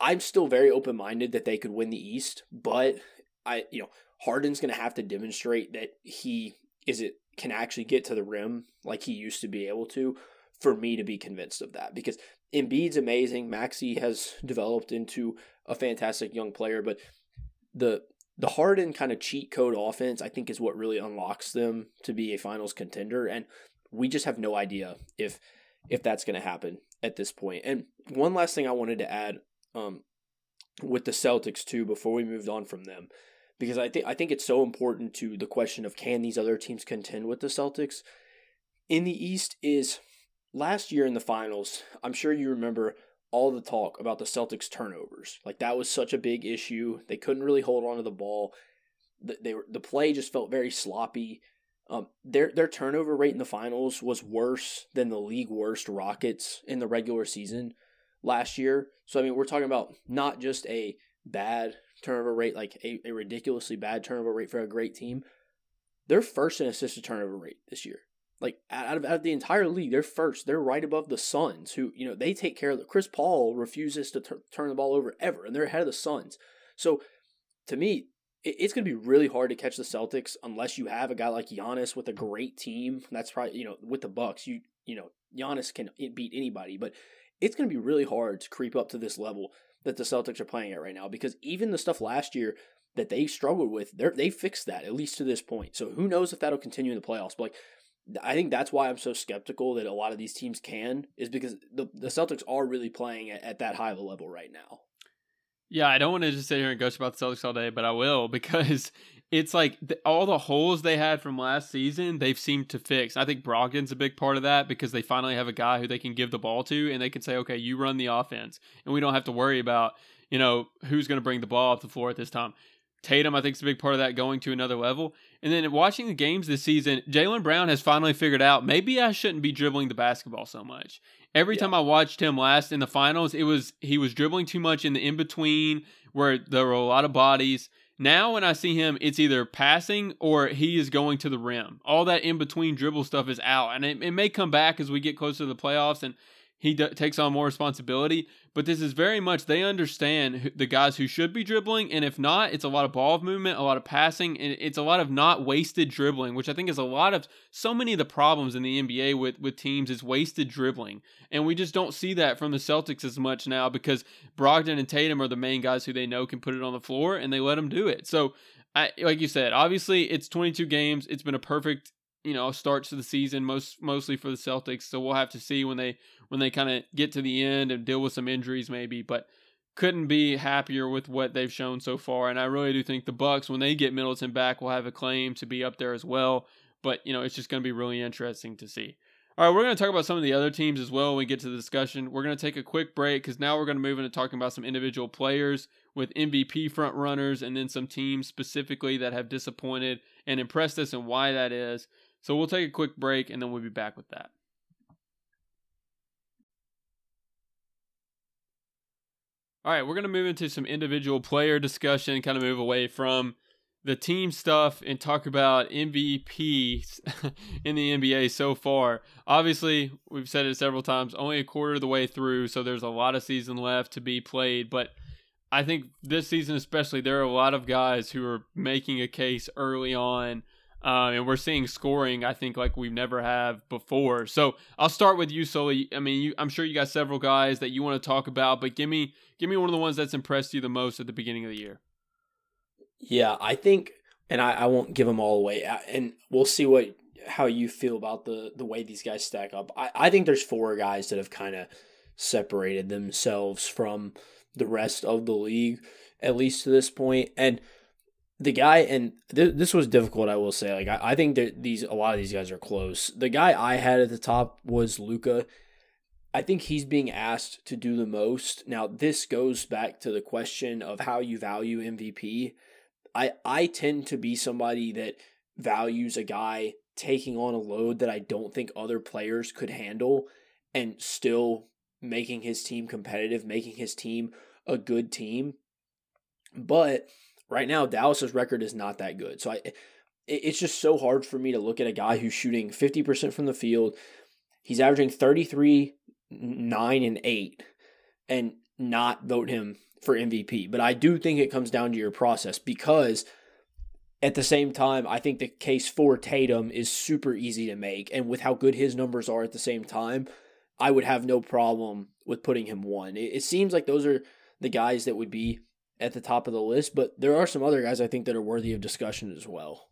I'm still very open minded that they could win the East, but I, you know, Harden's going to have to demonstrate that he is it can actually get to the rim like he used to be able to for me to be convinced of that because Embiid's amazing. Maxey has developed into a fantastic young player, but the the Harden kind of cheat code offense, I think, is what really unlocks them to be a finals contender. And we just have no idea if if that's going to happen at this point. And one last thing I wanted to add um, with the Celtics too before we moved on from them because I think I think it's so important to the question of can these other teams contend with the Celtics in the East is last year in the finals I'm sure you remember all the talk about the Celtics turnovers like that was such a big issue they couldn't really hold on to the ball the, they were, the play just felt very sloppy um, their their turnover rate in the finals was worse than the league worst Rockets in the regular season last year. So I mean, we're talking about not just a bad turnover rate, like a, a ridiculously bad turnover rate for a great team. They're first in assisted turnover rate this year. Like out of, out of the entire league, they're first. They're right above the Suns, who you know they take care of. The, Chris Paul refuses to turn the ball over ever, and they're ahead of the Suns. So to me, it, it's going to be really hard to catch the Celtics unless you have a guy like Giannis with a great team. That's probably you know with the Bucks, you you know Giannis can eh, beat anybody, but it's going to be really hard to creep up to this level that the Celtics are playing at right now because even the stuff last year that they struggled with, they they fixed that at least to this point. So who knows if that'll continue in the playoffs? But like, I think that's why I'm so skeptical that a lot of these teams can is because the the Celtics are really playing at, at that high of a level right now. Yeah, I don't want to just sit here and gush about the Celtics all day, but I will because it's like the, all the holes they had from last season, they've seemed to fix. I think Brogdon's a big part of that because they finally have a guy who they can give the ball to and they can say, okay, you run the offense. And we don't have to worry about, you know, who's going to bring the ball up the floor at this time. Tatum, I think, is a big part of that going to another level. And then watching the games this season, Jaylen Brown has finally figured out maybe I shouldn't be dribbling the basketball so much. Every yeah. time I watched him last in the finals, it was he was dribbling too much in the in between where there were a lot of bodies now, when I see him, it's either passing or he is going to the rim. All that in between dribble stuff is out, and it, it may come back as we get closer to the playoffs and he d- takes on more responsibility. But this is very much they understand the guys who should be dribbling, and if not, it's a lot of ball movement, a lot of passing, and it's a lot of not wasted dribbling, which I think is a lot of so many of the problems in the NBA with with teams is wasted dribbling, and we just don't see that from the Celtics as much now because Brogdon and Tatum are the main guys who they know can put it on the floor, and they let them do it. So. I, like you said, obviously it's 22 games. It's been a perfect you know starts to the season most mostly for the Celtics. So we'll have to see when they when they kind of get to the end and deal with some injuries maybe, but couldn't be happier with what they've shown so far. And I really do think the Bucks when they get Middleton back will have a claim to be up there as well. But you know it's just going to be really interesting to see. All right, we're going to talk about some of the other teams as well when we get to the discussion. We're going to take a quick break because now we're going to move into talking about some individual players with MVP front runners and then some teams specifically that have disappointed and impressed us and why that is. So we'll take a quick break and then we'll be back with that. All right, we're going to move into some individual player discussion, kind of move away from the team stuff and talk about MVPs in the NBA so far. Obviously, we've said it several times, only a quarter of the way through, so there's a lot of season left to be played. But I think this season, especially, there are a lot of guys who are making a case early on uh, and we're seeing scoring, I think, like we've never have before. So I'll start with you, Sully. I mean, you, I'm sure you got several guys that you want to talk about, but give me give me one of the ones that's impressed you the most at the beginning of the year. Yeah, I think, and I, I won't give them all away, and we'll see what how you feel about the the way these guys stack up. I, I think there's four guys that have kind of separated themselves from the rest of the league, at least to this point, and the guy and th- this was difficult i will say like i, I think that these a lot of these guys are close the guy i had at the top was Luka I think he's being asked to do the most. Now, this goes back to the question of how you value MVP. I I tend to be somebody that values a guy taking on a load that I don't think other players could handle and still making his team competitive, making his team a good team. But right now Dallas's record is not that good. So I it's just so hard for me to look at a guy who's shooting 50% from the field. He's averaging 33 9 and 8 and not vote him for MVP. But I do think it comes down to your process because at the same time, I think the case for Tatum is super easy to make. And with how good his numbers are at the same time, I would have no problem with putting him one. It, it seems like those are the guys that would be at the top of the list, but there are some other guys I think that are worthy of discussion as well.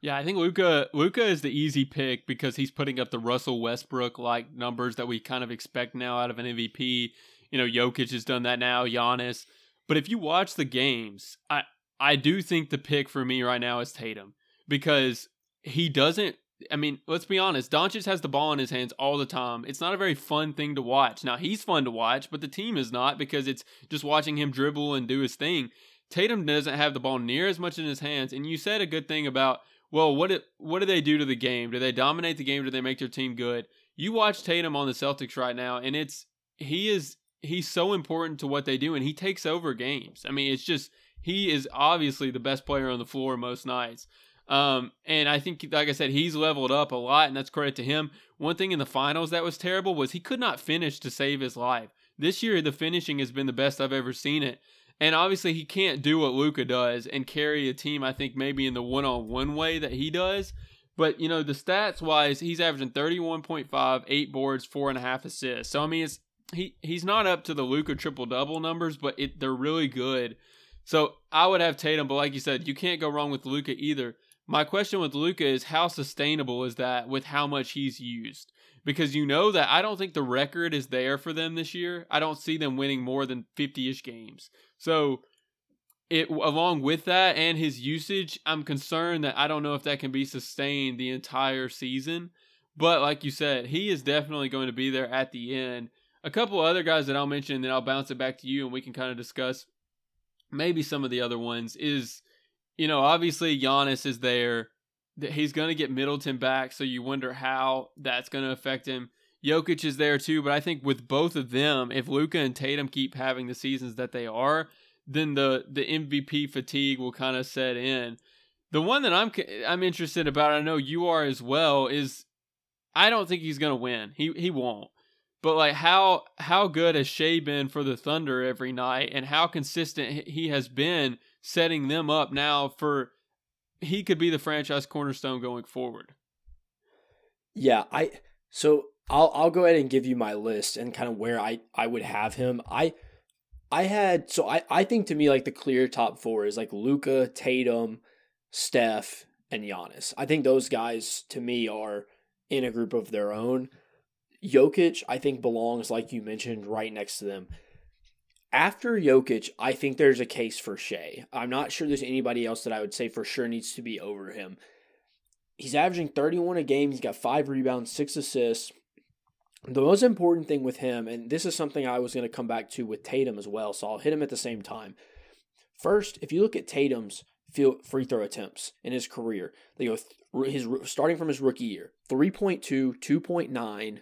Yeah, I think Luka Luka is the easy pick because he's putting up the Russell Westbrook like numbers that we kind of expect now out of an MVP. You know, Jokic has done that now, Giannis. But if you watch the games, I I do think the pick for me right now is Tatum because he doesn't. I mean, let's be honest. Doncic has the ball in his hands all the time. It's not a very fun thing to watch. Now he's fun to watch, but the team is not because it's just watching him dribble and do his thing. Tatum doesn't have the ball near as much in his hands. And you said a good thing about, well, what it, what do they do to the game? Do they dominate the game? Do they make their team good? You watch Tatum on the Celtics right now, and it's he is he's so important to what they do, and he takes over games. I mean, it's just he is obviously the best player on the floor most nights. Um, and I think, like I said, he's leveled up a lot, and that's credit to him. One thing in the finals that was terrible was he could not finish to save his life. This year, the finishing has been the best I've ever seen it. And obviously, he can't do what Luka does and carry a team, I think, maybe in the one on one way that he does. But, you know, the stats wise, he's averaging 31.5, eight boards, four and a half assists. So, I mean, it's he he's not up to the Luka triple double numbers, but it, they're really good. So I would have Tatum, but like you said, you can't go wrong with Luka either. My question with Luka is how sustainable is that with how much he's used? Because you know that I don't think the record is there for them this year. I don't see them winning more than 50-ish games. So it along with that and his usage, I'm concerned that I don't know if that can be sustained the entire season. But like you said, he is definitely going to be there at the end. A couple other guys that I'll mention, then I'll bounce it back to you and we can kind of discuss maybe some of the other ones is, you know, obviously Giannis is there. He's going to get Middleton back, so you wonder how that's going to affect him. Jokic is there too, but I think with both of them, if Luka and Tatum keep having the seasons that they are, then the the MVP fatigue will kind of set in. The one that I'm I'm interested about, I know you are as well, is I don't think he's going to win. He he won't. But like how how good has Shai been for the Thunder every night, and how consistent he has been setting them up now for he could be the franchise cornerstone going forward. Yeah, I so I'll I'll go ahead and give you my list and kind of where I I would have him. I I had so I I think to me like the clear top four is like Luka, Tatum, Steph, and Giannis. I think those guys to me are in a group of their own. Jokic, I think, belongs, like you mentioned, right next to them. After Jokic, I think there's a case for Shai. I'm not sure there's anybody else that I would say for sure needs to be over him. He's averaging 31 a game. He's got five rebounds, six assists. The most important thing with him, and this is something I was going to come back to with Tatum as well, so I'll hit him at the same time. First, if you look at Tatum's free throw attempts in his career, they go his starting from his rookie year 3.2, 2.9,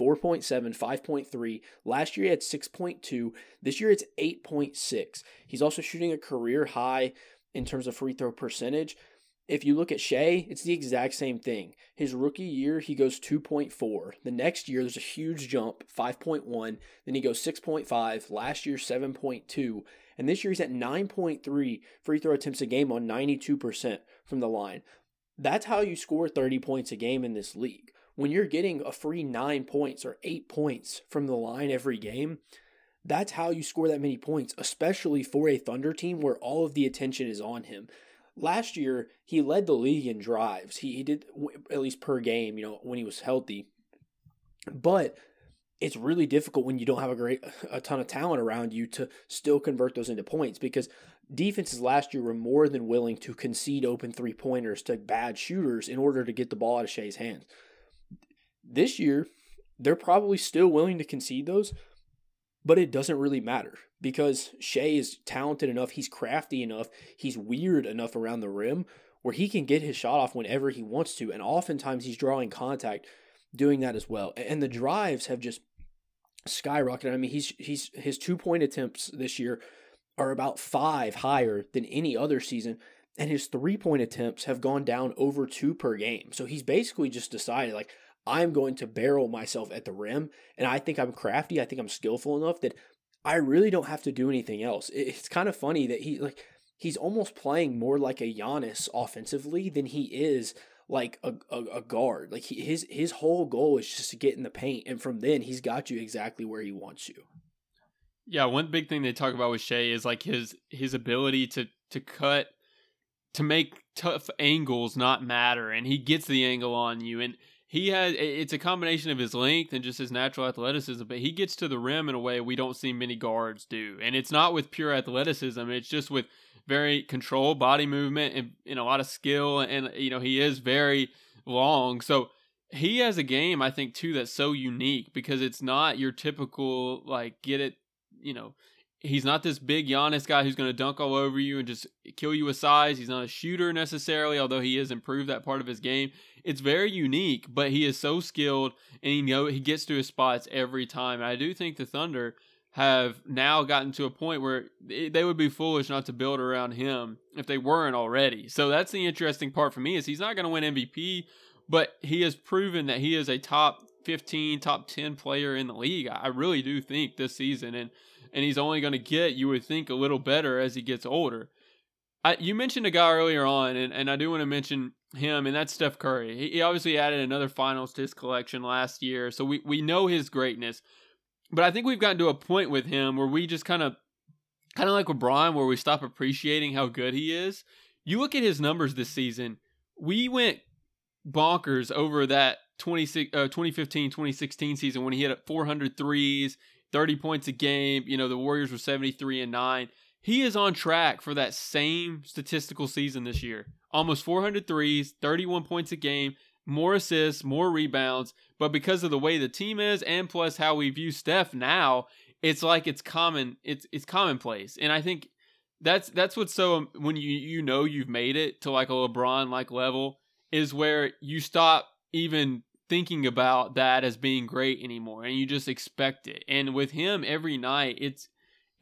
4.7, 5.3. Last year he had 6.2. This year it's 8.6. He's also shooting a career high in terms of free throw percentage. If you look at Shai, it's the exact same thing. His rookie year, he goes 2.4. The next year, there's a huge jump, 5.1. Then he goes 6.5. Last year, 7.2. And this year, he's at 9.3 free throw attempts a game on 92% from the line. That's how you score 30 points a game in this league when you're getting a free nine points or eight points from the line every game, that's how you score that many points, especially for a Thunder team where all of the attention is on him. Last year, he led the league in drives. He, he did at least per game, you know, when he was healthy. But it's really difficult when you don't have a great a ton of talent around you to still convert those into points because defenses last year were more than willing to concede open three pointers to bad shooters in order to get the ball out of Shai's hands. This year, they're probably still willing to concede those, but it doesn't really matter because Shai is talented enough, he's crafty enough, he's weird enough around the rim where he can get his shot off whenever he wants to. And oftentimes he's drawing contact doing that as well. And the drives have just skyrocketed. I mean, he's he's his two point attempts this year are about five higher than any other season. And his three point attempts have gone down over two per game. So he's basically just decided, like, I'm going to barrel myself at the rim. And I think I'm crafty. I think I'm skillful enough that I really don't have to do anything else. It's kind of funny that he, like, he's almost playing more like a Giannis offensively than he is like a, a, a guard. Like he, his his whole goal is just to get in the paint, and from then he's got you exactly where he wants you. Yeah, one big thing they talk about with Shai is like his his ability to to cut to make tough angles not matter, and he gets the angle on you, and he has it's a combination of his length and just his natural athleticism, but he gets to the rim in a way we don't see many guards do, and it's not with pure athleticism; it's just with very controlled body movement and, and a lot of skill. And, you know, he is very long. So he has a game, I think, too, that's so unique because it's not your typical, like, get it, you know, he's not this big Giannis guy who's going to dunk all over you and just kill you with size. He's not a shooter necessarily, although he has improved that part of his game. It's very unique, but he is so skilled and he know he gets to his spots every time. I do think the Thunder have now gotten to a point where they would be foolish not to build around him if they weren't already. So that's the interesting part for me is he's not going to win MVP, but he has proven that he is a top 15, top 10 player in the league. I really do think this season and and he's only going to get you would think a little better as he gets older. I, you mentioned a guy earlier on, and, and I do want to mention him, and that's Steph Curry. He, he obviously added another finals to his collection last year, so we, we know his greatness. But I think we've gotten to a point with him where we just kind of, kind of like LeBron, where we stop appreciating how good he is. You look at his numbers this season. We went bonkers over that 20, uh, 2015 2016 season when he hit 400 threes, 30 points a game. You know, the Warriors were 73 and 9. He is on track for that same statistical season this year. Almost 400 threes, 31 points a game, more assists, more rebounds. But because of the way the team is, and plus how we view Steph now, it's like it's common. It's it's commonplace, and I think that's that's what's so um, when you you know you've made it to like a LeBron like level is where you stop even thinking about that as being great anymore, and you just expect it. And with him every night, it's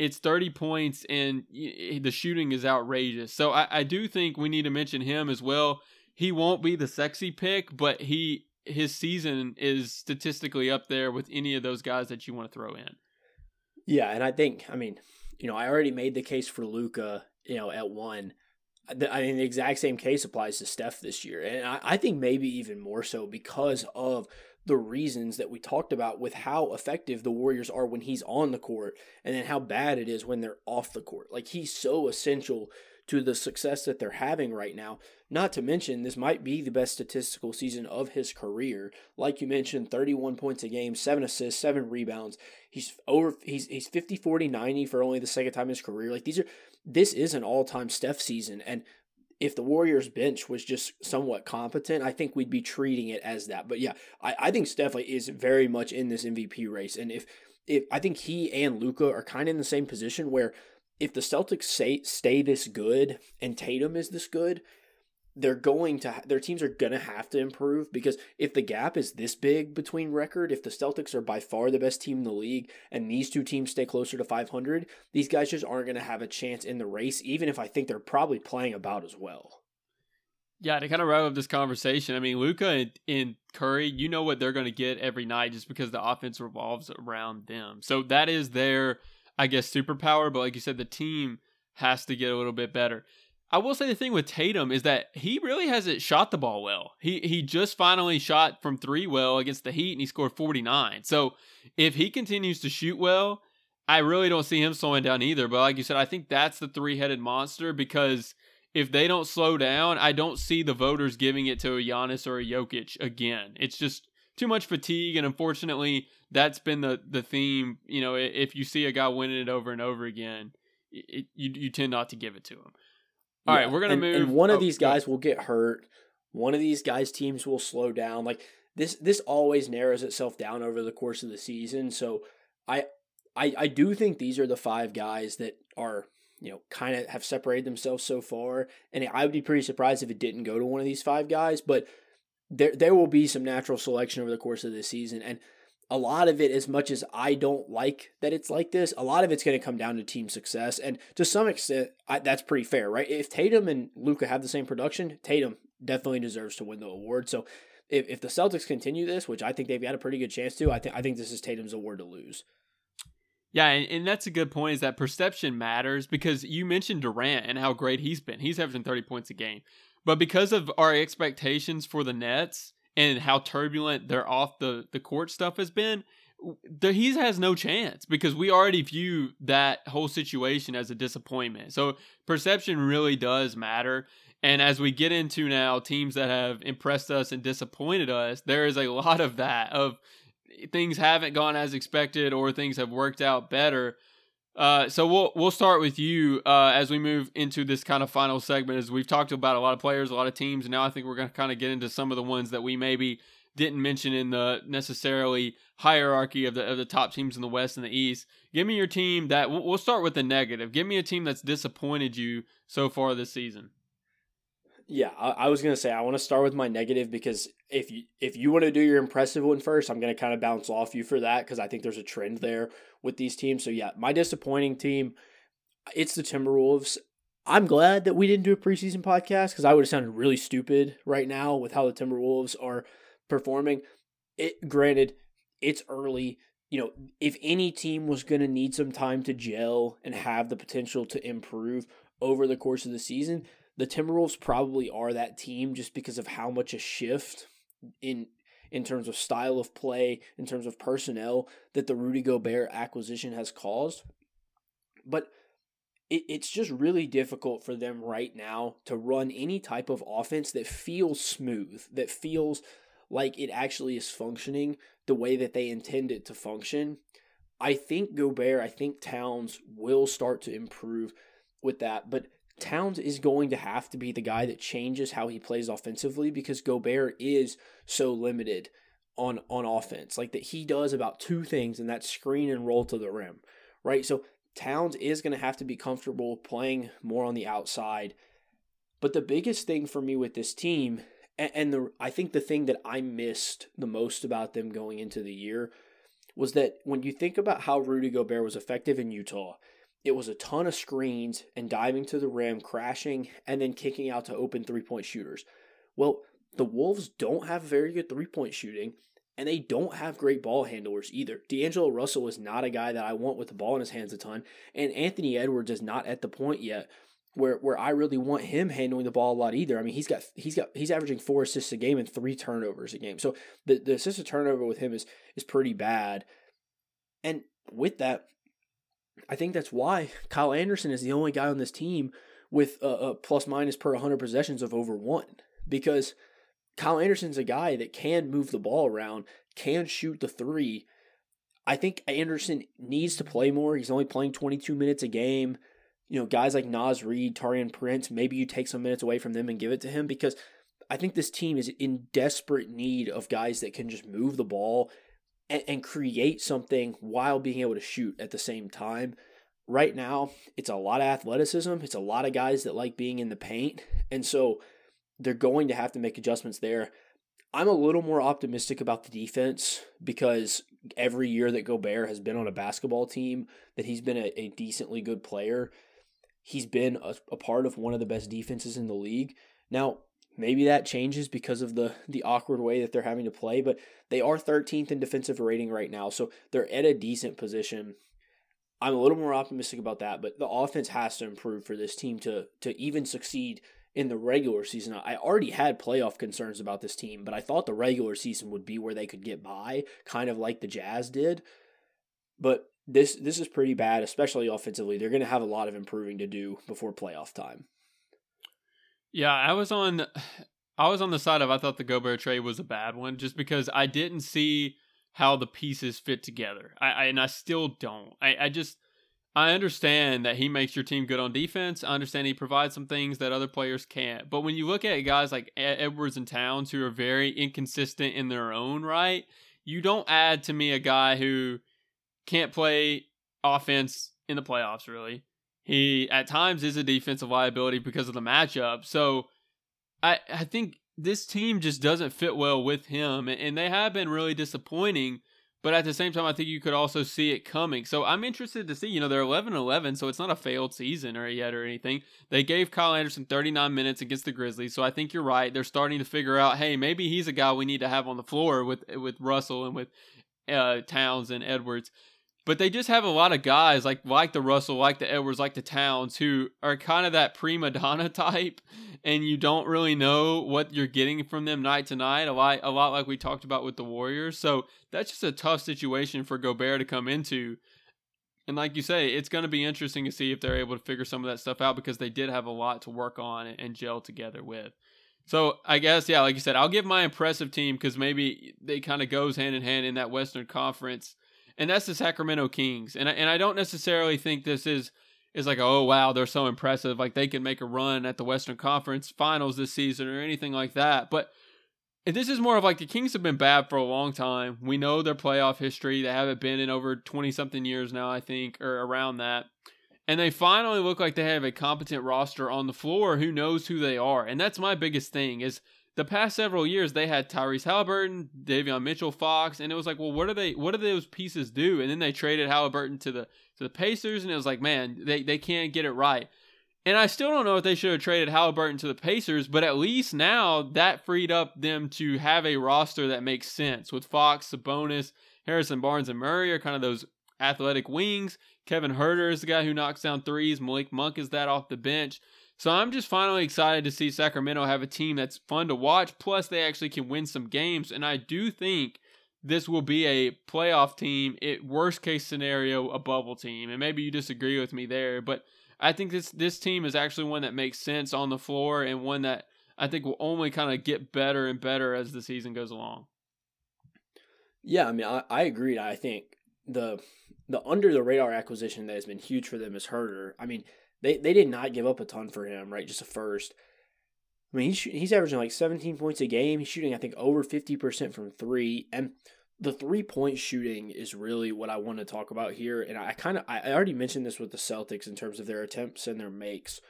it's 30 points and the shooting is outrageous. So I, I do think we need to mention him as well he won't be the sexy pick, but he his season is statistically up there with any of those guys that you want to throw in. Yeah, and I think I mean, you know, I already made the case for Luka, you know, at one. I mean, the exact same case applies to Steph this year, and I, I think maybe even more so because of the reasons that we talked about with how effective the Warriors are when he's on the court, and then how bad it is when they're off the court. Like he's so essential to the success that they're having right now. Not to mention, this might be the best statistical season of his career. Like you mentioned, 31 points a game, 7 assists, 7 rebounds. He's over he's he's 50 40 90 for only the second time in his career. Like these are this is an all-time Steph season and if the Warriors bench was just somewhat competent, I think we'd be treating it as that. But yeah, I, I think Steph is very much in this MVP race. And if if I think he and Luka are kind of in the same position where if the Celtics say, stay this good and Tatum is this good, they're going to their teams are going to have to improve because if the gap is this big between record, if the Celtics are by far the best team in the league and these two teams stay closer to 500, these guys just aren't going to have a chance in the race even if I think they're probably playing about as well. Yeah, to kind of wrap up this conversation, I mean, Luka and, and Curry, you know what they're going to get every night just because the offense revolves around them. So that is their I guess, superpower. But like you said, the team has to get a little bit better. I will say the thing with Tatum is that he really hasn't shot the ball well. He he just finally shot from three well against the Heat and he scored 49. So if he continues to shoot well, I really don't see him slowing down either. But like you said, I think that's the three headed monster because if they don't slow down, I don't see the voters giving it to a Giannis or a Jokic again. It's just too much fatigue, and unfortunately, that's been the the theme. You know, if you see a guy winning it over and over again, it, you you tend not to give it to him. All yeah. right, we're gonna and, move. And one of oh, these guys will get hurt. One of these guys' teams will slow down. Like this this always narrows itself down over the course of the season. So I I I do think these are the five guys that are you know kind of have separated themselves so far, and I would be pretty surprised if it didn't go to one of these five guys. But there there will be some natural selection over the course of the season, and a lot of it, as much as I don't like that it's like this, a lot of it's going to come down to team success. And to some extent, I, that's pretty fair, right? If Tatum and Luka have the same production, Tatum definitely deserves to win the award. So if, if the Celtics continue this, which I think they've got a pretty good chance to, I think I think this is Tatum's award to lose. Yeah, and, and that's a good point. Is that perception matters because you mentioned Durant and how great he's been. He's averaging thirty points a game, but because of our expectations for the Nets and how turbulent their off the the court stuff has been, the, he has no chance because we already view that whole situation as a disappointment. So perception really does matter. And as we get into now teams that have impressed us and disappointed us, there is a lot of that of things haven't gone as expected or things have worked out better. Uh, so we'll we'll start with you uh, as we move into this kind of final segment. As we've talked about a lot of players, a lot of teams, and now I think we're going to kind of get into some of the ones that we maybe didn't mention in the necessarily hierarchy of the of the top teams in the West and the East. Give me your team that we'll start with the negative. Give me a team that's disappointed you so far this season. Yeah, I, I was gonna say I want to start with my negative because if you if you want to do your impressive one first, I'm gonna kind of bounce off you for that because I think there's a trend there with these teams. So yeah, my disappointing team, it's the Timberwolves. I'm glad that we didn't do a preseason podcast because I would have sounded really stupid right now with how the Timberwolves are performing. It granted, it's early. You know, if any team was going to need some time to gel and have the potential to improve over the course of the season, the Timberwolves probably are that team just because of how much a shift in in terms of style of play, in terms of personnel that the Rudy Gobert acquisition has caused. But it, it's just really difficult for them right now to run any type of offense that feels smooth, that feels like it actually is functioning the way that they intend it to function. I think Gobert, I think Towns will start to improve with that, but Towns is going to have to be the guy that changes how he plays offensively because Gobert is so limited on on offense. Like that he does about two things and that's screen and roll to the rim. Right? So Towns is going to have to be comfortable playing more on the outside. But the biggest thing for me with this team and the I think the thing that I missed the most about them going into the year was that when you think about how Rudy Gobert was effective in Utah, it was a ton of screens and diving to the rim, crashing, and then kicking out to open three point shooters. Well, the Wolves don't have very good three point shooting, and they don't have great ball handlers either. D'Angelo Russell is not a guy that I want with the ball in his hands a ton, and Anthony Edwards is not at the point yet where where I really want him handling the ball a lot either. I mean, he's got he's got he's averaging four assists a game and three turnovers a game. So the the assist to turnover with him is is pretty bad. And with that, I think that's why Kyle Anderson is the only guy on this team with a, a plus minus per 100 possessions of over one because Kyle Anderson's a guy that can move the ball around, can shoot the three. I think Anderson needs to play more. He's only playing 22 minutes a game you know, guys like Naz Reid, Taurean Prince, maybe you take some minutes away from them and give it to him because I think this team is in desperate need of guys that can just move the ball and, and create something while being able to shoot at the same time. Right now, it's a lot of athleticism. It's a lot of guys that like being in the paint. And so they're going to have to make adjustments there. I'm a little more optimistic about the defense because every year that Gobert has been on a basketball team, that he's been a, a decently good player he's been a, a part of one of the best defenses in the league. Now, maybe that changes because of the the awkward way that they're having to play, but they are 13th in defensive rating right now, so they're at a decent position. I'm a little more optimistic about that, but the offense has to improve for this team to to even succeed in the regular season. I already had playoff concerns about this team, but I thought the regular season would be where they could get by, kind of like the Jazz did. But this this is pretty bad, especially offensively. They're going to have a lot of improving to do before playoff time. Yeah, I was on I was on the side of I thought the Gobert trade was a bad one just because I didn't see how the pieces fit together. I, I and I still don't. I, I just I understand that he makes your team good on defense. I understand he provides some things that other players can't. But when you look at guys like Edwards and Towns who are very inconsistent in their own right, you don't add to me a guy who can't play offense in the playoffs, really. He at times is a defensive liability because of the matchup. So I I think this team just doesn't fit well with him and they have been really disappointing but at the same time, I think you could also see it coming. So I'm interested to see. You know, they're 11 11, so it's not a failed season or yet or anything. They gave Kyle Anderson 39 minutes against the Grizzlies, so I think you're right. They're starting to figure out, hey, maybe he's a guy we need to have on the floor with with Russell and with uh, Towns and Edwards. But they just have a lot of guys like like the Russell, like the Edwards, like the Towns, who are kind of that prima donna type, and you don't really know what you're getting from them night to night. A lot, a lot like we talked about with the Warriors. So that's just a tough situation for Gobert to come into. And like you say, it's going to be interesting to see if they're able to figure some of that stuff out because they did have a lot to work on and gel together with. So I guess yeah, like you said, I'll give my impressive team because maybe they kind of goes hand in hand in that Western Conference and that's the Sacramento Kings. And I, and I don't necessarily think this is is like oh wow they're so impressive like they can make a run at the Western Conference Finals this season or anything like that. But this is more of like the Kings have been bad for a long time. We know their playoff history. They haven't been in over 20 something years now, I think, or around that. And they finally look like they have a competent roster on the floor who knows who they are. And that's my biggest thing is the past several years they had Tyrese Halliburton, Davion Mitchell, Fox, and it was like, well, what do they what do those pieces do? And then they traded Halliburton to the to the Pacers, and it was like, man, they they can't get it right. And I still don't know if they should have traded Halliburton to the Pacers, but at least now that freed up them to have a roster that makes sense with Fox, Sabonis, Harrison Barnes, and Murray are kind of those athletic wings. Kevin Huerter is the guy who knocks down threes. Malik Monk is that off the bench. So I'm just finally excited to see Sacramento have a team that's fun to watch. Plus, they actually can win some games. And I do think this will be a playoff team. It worst case scenario, a bubble team. And maybe you disagree with me there, but I think this this team is actually one that makes sense on the floor and one that I think will only kind of get better and better as the season goes along. Yeah, I mean, I, I agreed. I think the the under the radar acquisition that has been huge for them is Huerter. I mean, they they did not give up a ton for him, right? Just a first. I mean, he's he's averaging like 17 points a game. He's shooting, I think, over 50% from three, and the three point shooting is really what I want to talk about here. And I kind of I already mentioned this with the Celtics in terms of their attempts and their makes.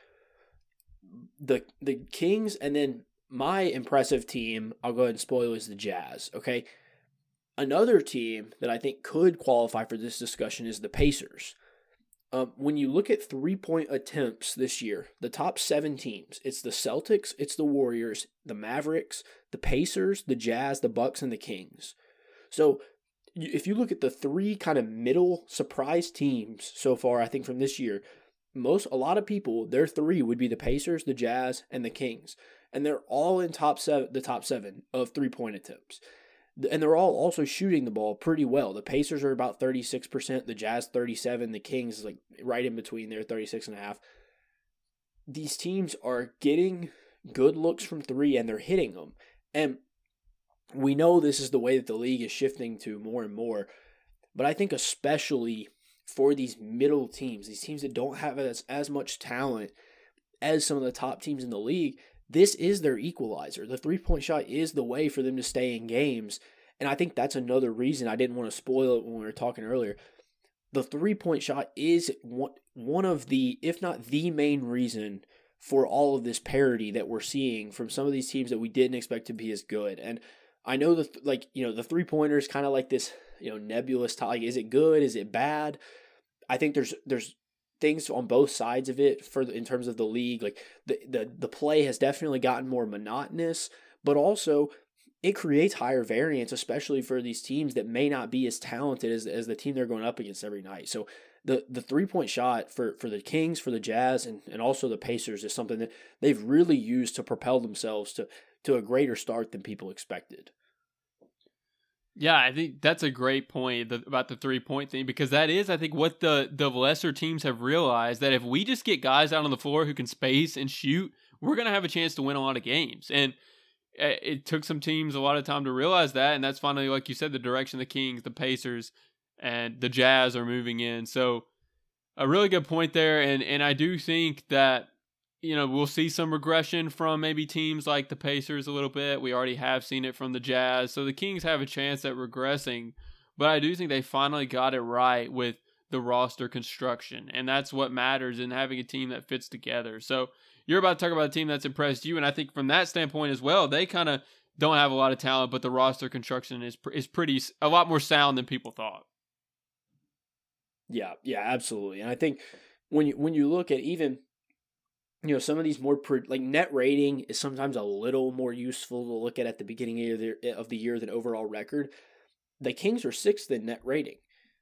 The the Kings and then my impressive team, I'll go ahead and spoil is the Jazz. Okay. Another team that I think could qualify for this discussion is the Pacers. Um, when you look at three point attempts this year, the top seven teams, it's the Celtics, it's the Warriors, the Mavericks, the Pacers, the Jazz, the Bucks, and the Kings. So if you look at the three kind of middle surprise teams so far, I think from this year, most a lot of people, their three would be the Pacers, the Jazz, and the Kings. And they're all in top seven the top seven of three point attempts and they're all also shooting the ball pretty well. The Pacers are about 36%, the Jazz 37, the Kings is like right in between there 36 and a half. These teams are getting good looks from 3 and they're hitting them. And we know this is the way that the league is shifting to more and more, but I think especially for these middle teams, these teams that don't have as, as much talent as some of the top teams in the league, this is their equalizer. The three point shot is the way for them to stay in games. And I think that's another reason I didn't want to spoil it when we were talking earlier. The three point shot is one, of the, if not the main reason for all of this parity that we're seeing from some of these teams that we didn't expect to be as good. And I know the like you know the three pointers kind of like this you know nebulous like is it good is it bad? I think there's there's things on both sides of it for the, in terms of the league. Like the, the the play has definitely gotten more monotonous, but also it creates higher variance, especially for these teams that may not be as talented as, as the team they're going up against every night. So the the three point shot for, for the Kings, for the Jazz, and, and also the Pacers is something that they've really used to propel themselves to to a greater start than people expected. Yeah, I think that's a great point about the three point thing because that is, I think, what the the lesser teams have realized that if we just get guys out on the floor who can space and shoot, we're gonna have a chance to win a lot of games. And eh, it took some teams a lot of time to realize that, and that's finally, like you said, the direction the Kings, the Pacers, and the Jazz are moving in. So a really good point there, and and I do think that you know we'll see some regression from maybe teams like the Pacers a little bit. We already have seen it from the Jazz, so the Kings have a chance at regressing. But I do think they finally got it right with the roster construction, and that's what matters in having a team that fits together. So you're about to talk about a team that's impressed you, and I think from that standpoint as well, they kind of don't have a lot of talent, but the roster construction is is pretty a lot more sound than people thought. Yeah, yeah, absolutely. And I think when you when you look at even you know some of these more like net rating is sometimes a little more useful to look at at the beginning of the, eh, of the year than overall record. The Kings are sixth in net rating.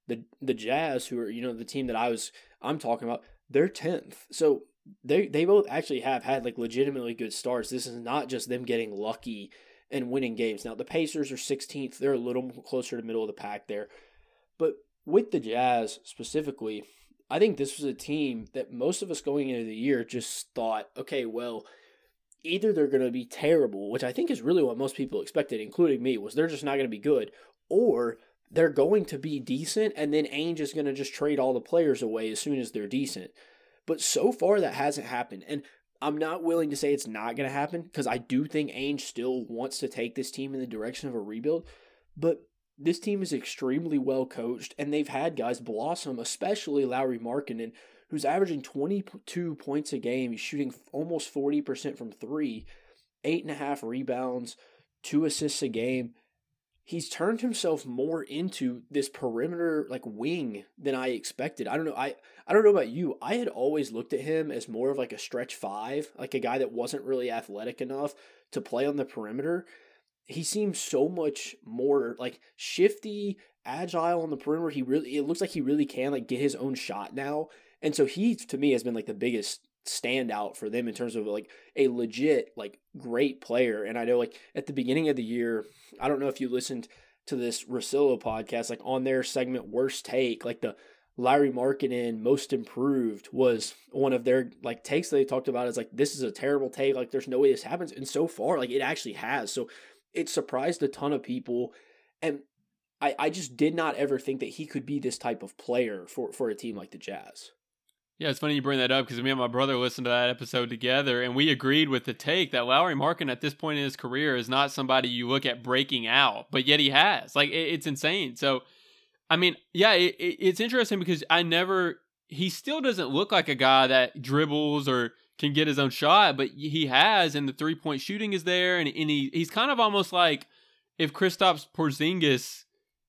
The the Jazz, who are you know the team that I was I'm talking about, they're tenth. So they they both actually have had like legitimately good starts. This is not just them getting lucky and winning games. Now the Pacers are 16th; they're a little closer to middle of the pack there, but with the Jazz specifically, I think this was a team that most of us going into the year just thought, okay, well, either they're going to be terrible, which I think is really what most people expected, including me, was they're just not going to be good, or they're going to be decent, and then Ainge is going to just trade all the players away as soon as they're decent. But so far, that hasn't happened. And I'm not willing to say it's not going to happen because I do think Ainge still wants to take this team in the direction of a rebuild. But this team is extremely well coached, and they've had guys blossom, especially Lauri Markkanen, who's averaging 22 points a game. He's shooting almost 40% from three, eight and a half rebounds, two assists a game. He's turned himself more into this perimeter like wing than I expected. I don't know. I, I don't know about you. I had always looked at him as more of like a stretch five, like a guy that wasn't really athletic enough to play on the perimeter he seems so much more like shifty, agile on the perimeter. He really it looks like he really can like get his own shot now. And so he to me has been like the biggest standout for them in terms of like a legit like great player. And I know like at the beginning of the year, I don't know if you listened to this Russillo podcast, like on their segment worst take, like the Lauri Markkanen most improved was one of their like takes that they talked about is like this is a terrible take, like there's no way this happens. And so far, like it actually has. So it surprised a ton of people. And I, I just did not ever think that he could be this type of player for, for a team like the Jazz. Yeah, it's funny you bring that up because me and my brother listened to that episode together, and we agreed with the take that Lauri Markkanen at this point in his career is not somebody you look at breaking out, but yet he has. Like, it, it's insane. So, I mean, yeah, it, it, it's interesting because I never, he still doesn't look like a guy that dribbles or can get his own shot, but he has, and the three point shooting is there, and, and he he's kind of almost like if Kristaps Porzingis,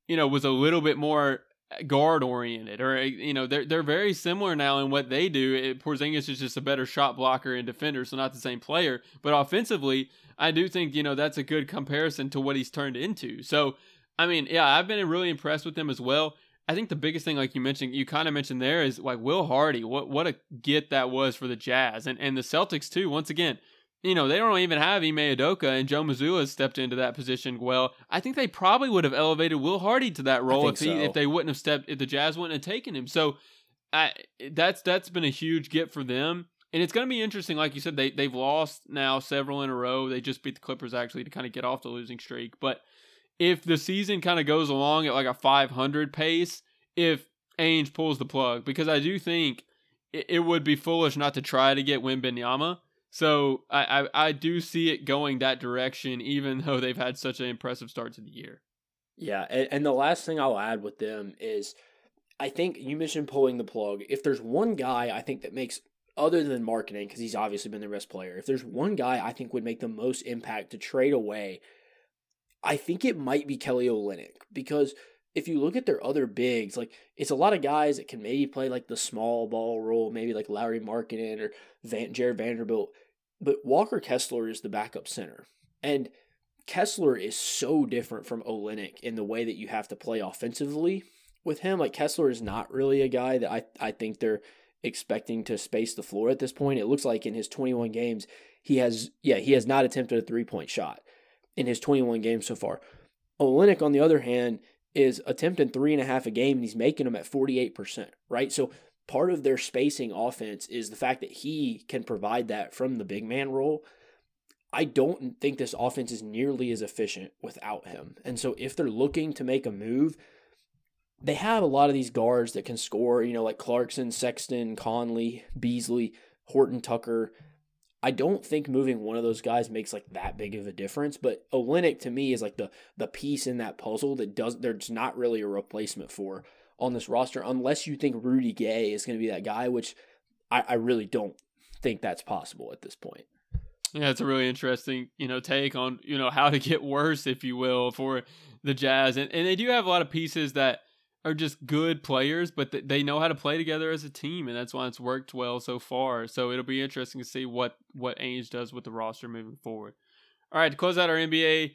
you know, was a little bit more guard oriented, or you know, they're they're very similar now in what they do. It, Porzingis is just a better shot blocker and defender, so not the same player, but offensively, I do think you know that's a good comparison to what he's turned into. So. I mean, yeah, I've been really impressed with him as well. I think the biggest thing, like you mentioned, you kind of mentioned there, is like Will Hardy. What what a get that was for the Jazz and and the Celtics too. Once again, you know they don't even have Ime Udoka, and Joe Mazzulla stepped into that position well. I think they probably would have elevated Will Hardy to that role if he, so. if they wouldn't have stepped if the Jazz wouldn't have taken him. So, I, that's that's been a huge get for them. And it's going to be interesting, like you said, they they've lost now several in a row. They just beat the Clippers actually to kind of get off the losing streak, but if the season kind of goes along at like a 500 pace, if Ainge pulls the plug, because I do think it, it would be foolish not to try to get Wembanyama. So I, I, I do see it going that direction, even though they've had such an impressive start to the year. Yeah, and, and the last thing I'll add with them is, I think you mentioned pulling the plug. If there's one guy I think that makes other than Markkanen, because he's obviously been the best player, if there's one guy I think would make the most impact to trade away I think it might be Kelly Olynyk because if you look at their other bigs, like it's a lot of guys that can maybe play like the small ball role, maybe like Lauri Markkanen or Van, Jared Vanderbilt, but Walker Kessler is the backup center, and Kessler is so different from Olynyk in the way that you have to play offensively with him. Like Kessler is not really a guy that I I think they're expecting to space the floor at this point. It looks like in his 21 games, he has yeah he has not attempted a three point shot in his 21 games so far. Olynyk, on the other hand, is attempting three and a half a game and he's making them at 48%, right? So part of their spacing offense is the fact that he can provide that from the big man role. I don't think this offense is nearly as efficient without him. And so if they're looking to make a move, they have a lot of these guards that can score, you know, like Clarkson, Sexton, Conley, Beasley, Horton Tucker. I don't think moving one of those guys makes like that big of a difference, but Olynyk to me is like the the piece in that puzzle that does there's not really a replacement for on this roster unless you think Rudy Gay is going to be that guy, which I, I really don't think that's possible at this point. Yeah, it's a really interesting, you know, take on, you know, how to get worse, if you will, for the Jazz. And and they do have a lot of pieces that are just good players, but they know how to play together as a team, and that's why it's worked well so far. So it'll be interesting to see what what Ainge does with the roster moving forward. All right, to close out our NBA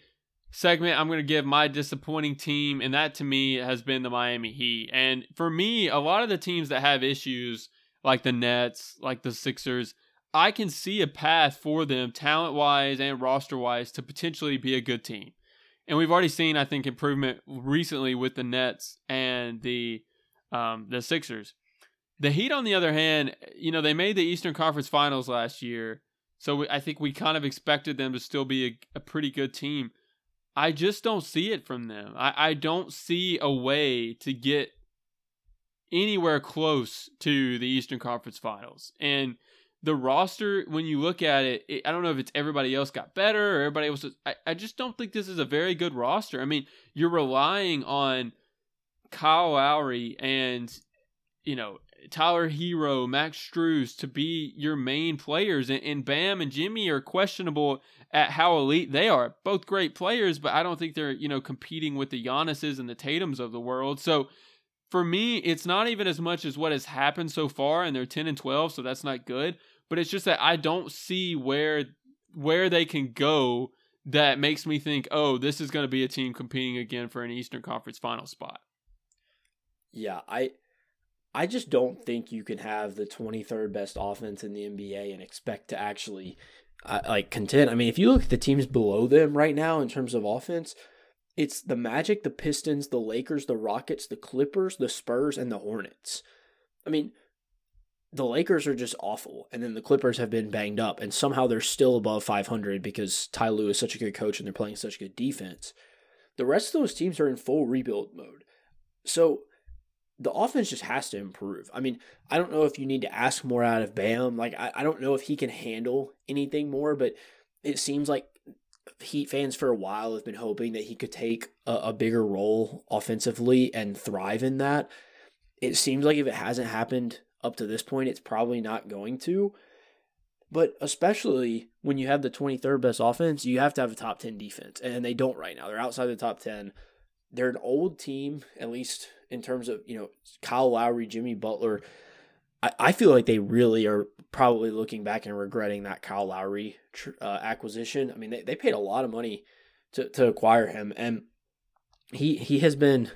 segment, I'm going to give my disappointing team, and that to me has been the Miami Heat. And for me, a lot of the teams that have issues, like the Nets, like the Sixers, I can see a path for them, talent wise and roster wise, to potentially be a good team. And we've already seen, I think, improvement recently with the Nets and the um, the Sixers. The Heat, on the other hand, you know, they made the Eastern Conference Finals last year, so we, I think we kind of expected them to still be a, a pretty good team. I just don't see it from them. I, I don't see a way to get anywhere close to the Eastern Conference Finals. And the roster, when you look at it, it, I don't know if it's everybody else got better or everybody else. I, I just don't think this is a very good roster. I mean, you're relying on Kyle Lowry and, you know, Tyler Herro, Max Strus to be your main players. And, and Bam and Jimmy are questionable at how elite they are. Both great players, but I don't think they're, you know, competing with the Giannis's and the Tatums of the world. So, for me, it's not even as much as what has happened so far, and they're 10 and 12, so that's not good but it's just that I don't see where where they can go that makes me think, oh, this is going to be a team competing again for an Eastern Conference final spot. Yeah, I I just don't think you can have the 23rd best offense in the NBA and expect to actually uh, like contend. I mean, if you look at the teams below them right now in terms of offense, it's the Magic, the Pistons, the Lakers, the Rockets, the Clippers, the Spurs, and the Hornets. I mean, the Lakers are just awful, and then the Clippers have been banged up, and somehow they're still above 500 because Ty Lue is such a good coach and they're playing such good defense. The rest of those teams are in full rebuild mode. So the offense just has to improve. I mean, I don't know if you need to ask more out of Bam. Like, I, I don't know if he can handle anything more, but it seems like Heat fans for a while have been hoping that he could take a, a bigger role offensively and thrive in that. It seems like if it hasn't happened up to this point, it's probably not going to. But especially when you have the 23rd best offense, you have to have a top 10 defense. And they don't right now. They're outside the top 10. They're an old team, at least in terms of, you know, Kyle Lowry, Jimmy Butler. I, I feel like they really are probably looking back and regretting that Kyle Lowry uh, acquisition. I mean, they, they paid a lot of money to, to acquire him. And he he has been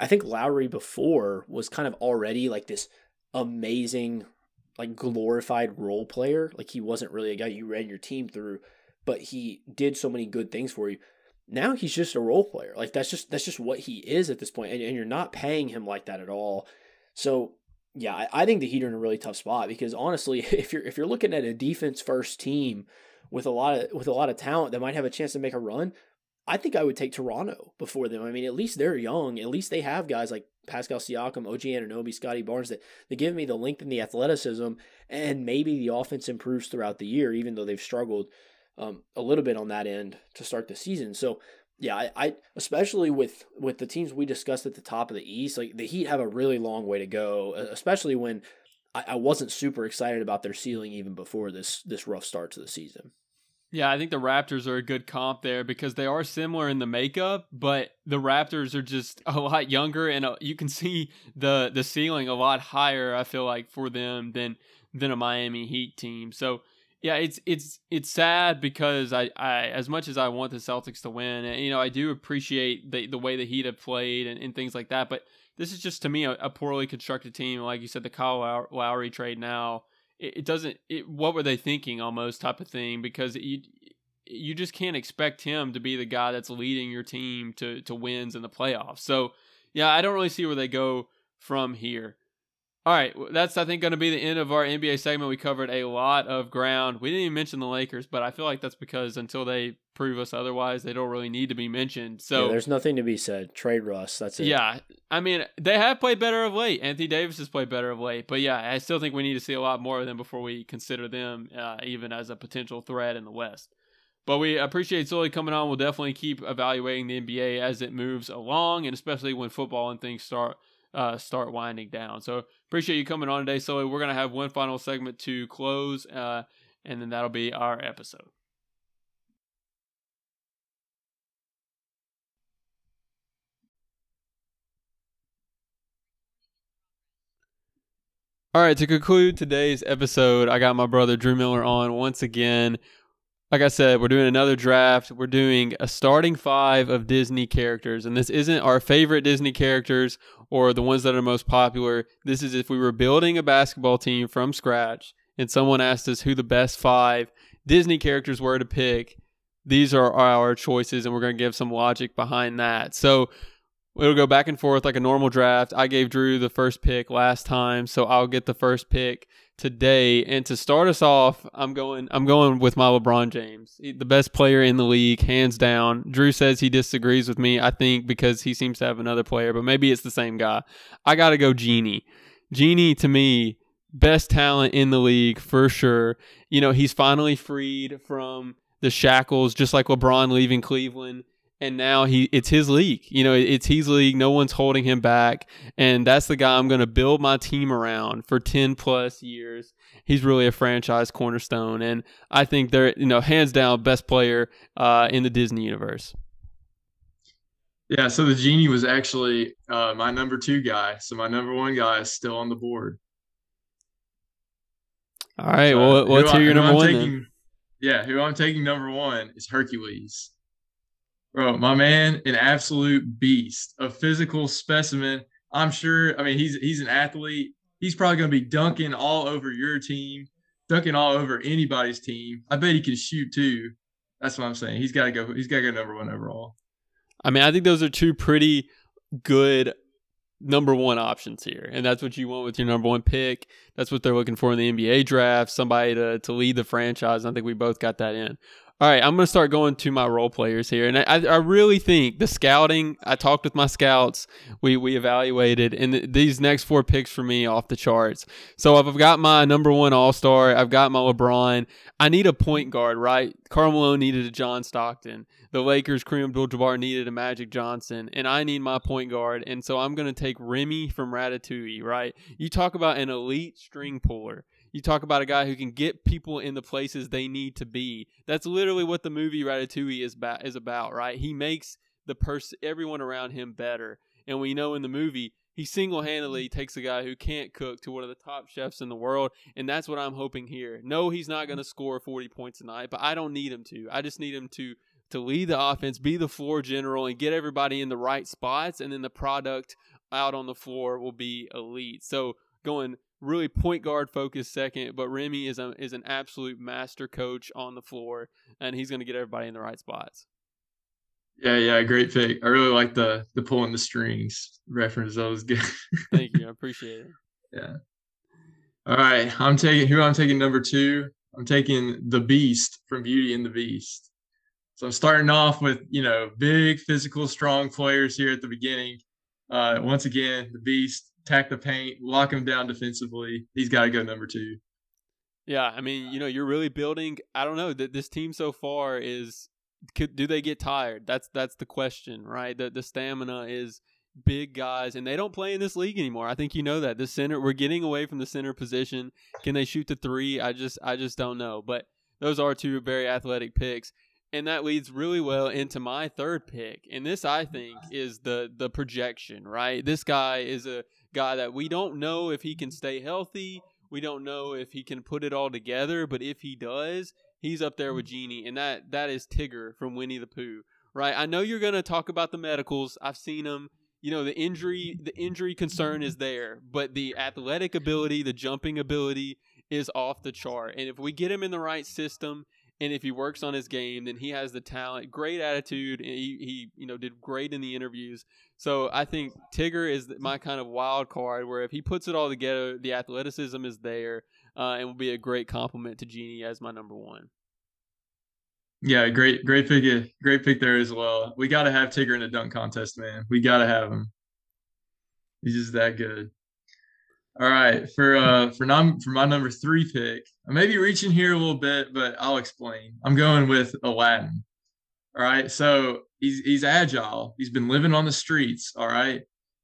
I think Lowry before was kind of already like this amazing, like glorified role player. Like he wasn't really a guy you ran your team through, but he did so many good things for you. Now he's just a role player. Like that's just that's just what he is at this point, and, and you're not paying him like that at all. So yeah, I, I think the Heat are in a really tough spot because honestly, if you're if you're looking at a defense first team with a lot of with a lot of talent that might have a chance to make a run, I think I would take Toronto before them. I mean, at least they're young. At least they have guys like Pascal Siakam, OG Anunoby, Scottie Barnes that, that give me the length and the athleticism, and maybe the offense improves throughout the year, even though they've struggled um, a little bit on that end to start the season. So, yeah, I, I especially with with the teams we discussed at the top of the East, like the Heat have a really long way to go, especially when I, I wasn't super excited about their ceiling even before this this rough start to the season. Yeah, I think the Raptors are a good comp there because they are similar in the makeup, but the Raptors are just a lot younger, and uh, you can see the the ceiling a lot higher. I feel like for them than than a Miami Heat team. So yeah, it's it's it's sad because I, I as much as I want the Celtics to win, and you know I do appreciate the the way the Heat have played and, and things like that, but this is just to me a, a poorly constructed team. Like you said, the Kyle Lowry trade now it, doesn't it, what were they thinking almost type of thing because you you just can't expect him to be the guy that's leading your team to to wins in the playoffs. So yeah, I don't really see where they go from here. All right, that's I think going to be the end of our NBA segment. We covered a lot of ground. We didn't even mention the Lakers, but I feel like that's because until they prove us otherwise, they don't really need to be mentioned. So yeah, there's nothing to be said. Trade Russ. That's it. Yeah, I mean they have played better of late. Anthony Davis has played better of late, but yeah, I still think we need to see a lot more of them before we consider them uh, even as a potential threat in the West. But we appreciate Sully coming on. We'll definitely keep evaluating the NBA as it moves along, and especially when football and things start uh, start winding down. So appreciate you coming on today, Sully. We're gonna have one final segment to close, uh, and then that'll be our episode. All right, to conclude today's episode, I got my brother Drew Miller on once again like I said, we're doing another draft. We're doing a starting five of Disney characters. And this isn't our favorite Disney characters or the ones that are most popular. This is if we were building a basketball team from scratch and someone asked us who the best five Disney characters were to pick. These are our choices, and we're going to give some logic behind that. So it'll go back and forth like a normal draft. I gave Drew the first pick last time, so I'll get the first pick today. And to start us off, I'm going I'm going with my LeBron James, the best player in the league, hands down. Drew says he disagrees with me. I think because he seems to have another player, but maybe it's the same guy. I got to go Genie. Genie to me, best talent in the league for sure. You know, he's finally freed from the shackles, just like LeBron leaving Cleveland and now he it's his league. You know, it's his league. No one's holding him back, and that's the guy I'm going to build my team around for 10 plus years. He's really a franchise cornerstone, and I think they're you know hands down best player uh, in the Disney universe. Yeah, so the genie was actually uh, my number two guy. So my number one guy is still on the board. All right, so, well, let's hear your number one. Taking, yeah, who I'm taking number one is Hercules. Bro, my man, an absolute beast, a physical specimen. I'm sure. I mean, he's he's an athlete. He's probably going to be dunking all over your team, dunking all over anybody's team. I bet he can shoot too. That's what I'm saying. He's got to go. He's got to go number one overall. I mean, I think those are two pretty good number one options here, and that's what you want with your number one pick. That's what they're looking for in the NBA draft. Somebody to to lead the franchise. I think we both got that in. All right, I'm going to start going to my role players here. And I, I really think the scouting, I talked with my scouts, we, we evaluated, and th- these next four picks for me off the charts. So I've got my number one All Star, I've got my LeBron. I need a point guard, right? Karl Malone needed a John Stockton. The Lakers, Kareem Abdul Jabbar needed a Magic Johnson, and I need my point guard. And so I'm going to take Remy from Ratatouille, right? You talk about an elite string puller. You talk about a guy who can get people in the places they need to be. That's literally what the movie Ratatouille is about, is about, right? He makes the person everyone around him better. And we know in the movie he single-handedly takes a guy who can't cook to one of the top chefs in the world, and that's what I'm hoping here. No, he's not going to score 40 points tonight, but I don't need him to. I just need him to to lead the offense, be the floor general, and get everybody in the right spots, and then the product out on the floor will be elite. So going really point guard focused second, but Remy is a, is an absolute master coach on the floor, and he's going to get everybody in the right spots. Yeah, yeah, great pick. I really like the the pulling the strings reference. That was good. Thank you, I appreciate it. Yeah. All right, I'm taking who I'm taking number two. I'm taking the Beast from Beauty and the Beast. So I'm starting off with you know big physical, strong players here at the beginning. Uh, once again, the Beast attack the paint, lock him down defensively. He's got to go number two. Yeah, I mean, you know, you're really building. I don't know that this team so far is. Could, do they get tired? That's that's the question, right? The the stamina is big guys, and they don't play in this league anymore. I think you know that the center. We're getting away from the center position. Can they shoot the three? I just I just don't know. But those are two very athletic picks and that leads really well into my third pick and this i think is the the projection right this guy is a guy that we don't know if he can stay healthy. We don't know if he can put it all together but if he does he's up there with mm-hmm. genie and that that is tigger from winnie the pooh right? I know you're going to talk about the medicals. I've seen them. you know the injury the injury concern is there but the athletic ability the jumping ability is off the chart. And if we get him in the right system And if he works on his game, then he has the talent, great attitude, he, he you know did great in the interviews. So I think Tigger is my kind of wild card, where if he puts it all together, the athleticism is there, uh, and will be a great compliment to Genie as my number one. Yeah, great, great pick, great pick there as well. We got to have Tigger in the dunk contest, man. We got to have him. He's just that good. All right, for uh for non for my number three pick, I may be reaching here a little bit, but I'll explain. I'm going with Aladdin. All right, so he's he's agile. He's been living on the streets. All right,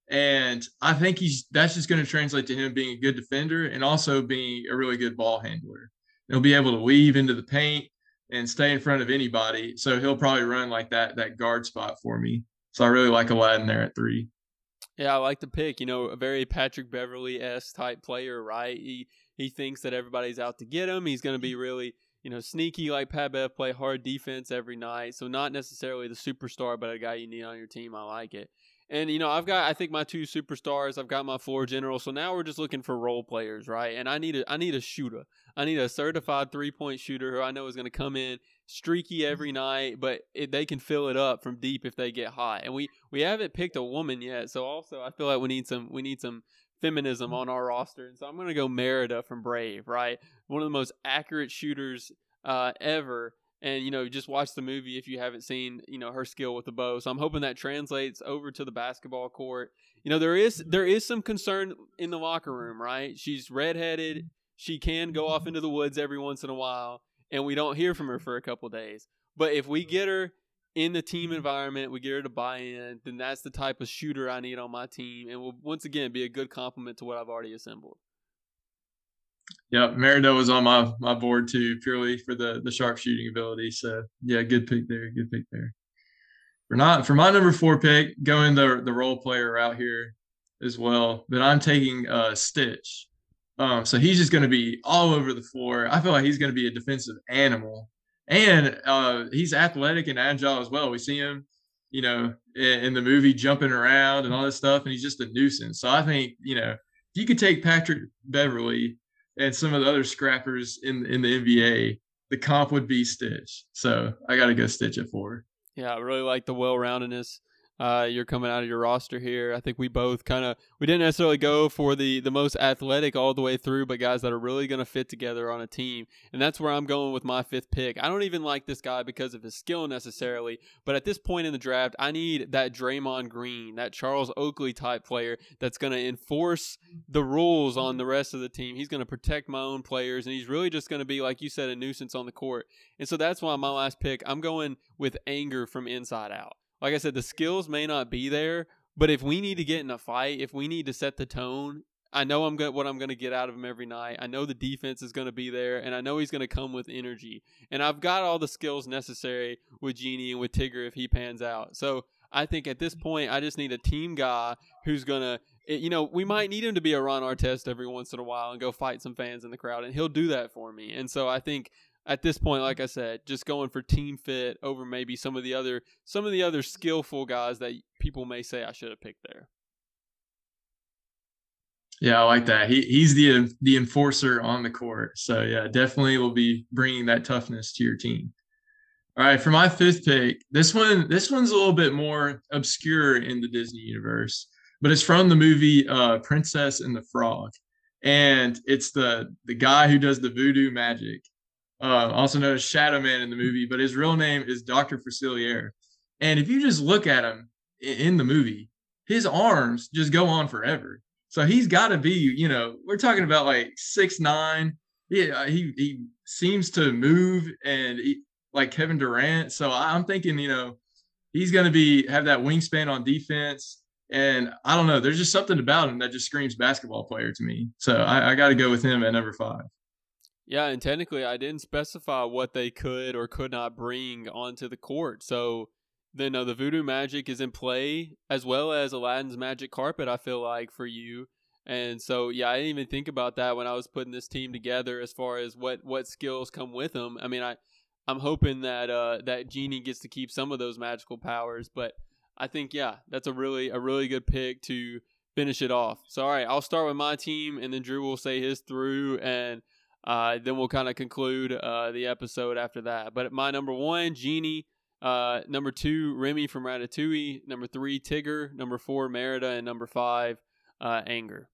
and I think he's that's just going to translate to him being a good defender and also being a really good ball handler. He'll be able to weave into the paint and stay in front of anybody. So he'll probably run like that that guard spot for me. So I really like Aladdin there at three. Yeah, I like the pick. You know, a very Patrick Beverley s type player, right? He he thinks that everybody's out to get him. He's going to be mm-hmm. really you know sneaky like Pat Bev, play hard defense every night. So not necessarily the superstar, but a guy you need on your team. I like it. And you know, I've got I think my two superstars. I've got my floor general. So now we're just looking for role players, right? And I need a I need a shooter. I need a certified three point shooter who I know is going to come in streaky every mm-hmm. night, but it, they can fill it up from deep if they get hot. And we we haven't picked a woman yet, so also I feel like we need some we need some feminism mm-hmm. on our roster. And so I'm going to go Merida from Brave, right? One of the most accurate shooters uh, ever. And you know, just watch the movie if you haven't seen you know her skill with the bow. So I'm hoping that translates over to the basketball court. You know, there is mm-hmm. there is some concern in the locker room, right? She's redheaded. She can go off into the woods every once in a while and we don't hear from her for a couple days. But if we get her in the team environment, we get her to buy in, then that's the type of shooter I need on my team, and will once again be a good complement to what I've already assembled. Yep, Merida was on my my board too, purely for the the sharp shooting ability. So yeah, good pick there, good pick there. For not for my number four pick, going the the role player out here as well. But I'm taking uh Stitch um, so he's just going to be all over the floor. I feel like he's going to be a defensive animal, and uh, he's athletic and agile as well. We see him, you know, in, in, the movie jumping around and all this stuff, and he's just a nuisance. So I think you know, if you could take Patrick Beverley and some of the other scrappers in in the NBA, the comp would be Stitch. So I got to go Stitch at four. Yeah, I really like the well roundedness uh, you're coming out of your roster here. I think we both kind of we didn't necessarily go for the the most athletic all the way through, but guys that are really going to fit together on a team, and that's where I'm going with my fifth pick. I don't even like this guy because of his skill necessarily, but at this point in the draft, I need that Draymond Green, that Charles Oakley type player that's going to enforce the rules on the rest of the team. He's going to protect my own players, and he's really just going to be like you said, a nuisance on the court. And so that's why my last pick, I'm going with anger from inside out like I said, the skills may not be there, but if we need to get in a fight, if we need to set the tone, I know I'm going what I'm going to get out of him every night. I know the defense is going to be there, and I know he's going to come with energy. And I've got all the skills necessary with Genie and with Tigger if he pans out. So I think at this point, I just need a team guy who's going to, eh, you know, we might need him to be a Ron Artest every once in a while and go fight some fans in the crowd, and he'll do that for me. And so I think at this point, like I said, just going for team fit over maybe some of the other some of the other skillful guys that people may say I should have picked there. Yeah, I like that. He he's the the enforcer on the court. So yeah, definitely will be bringing that toughness to your team. All right, for my fifth pick, this one this one's a little bit more obscure in the Disney universe, but it's from the movie uh, Princess and the Frog, and it's the the guy who does the voodoo magic uh, also known as Shadow Man in the movie, but his real name is Dr. Facilier. And if you just look at him in the movie, his arms just go on forever. So he's got to be, you know, we're talking about like six nine. Yeah, he he seems to move and he, like Kevin Durant. So I'm thinking, you know, he's going to be have that wingspan on defense. And I don't know, there's just something about him that just screams basketball player to me. So I, I got to go with him at number five. Yeah, and technically, I didn't specify what they could or could not bring onto the court. So then uh, the voodoo magic is in play as well as Aladdin's magic carpet. I feel like for you, and so yeah, I didn't even think about that when I was putting this team together as far as what what skills come with them. I mean, I I'm hoping that uh, that genie gets to keep some of those magical powers, but I think yeah, that's a really a really good pick to finish it off. So all right, I'll start with my team, and then Drew will say his through and. Uh, then we'll kind of conclude uh, the episode after that. But my number one, Genie. Uh, number two, Remy from Ratatouille. Number three, Tigger. Number four, Merida. And number five, uh, Anger.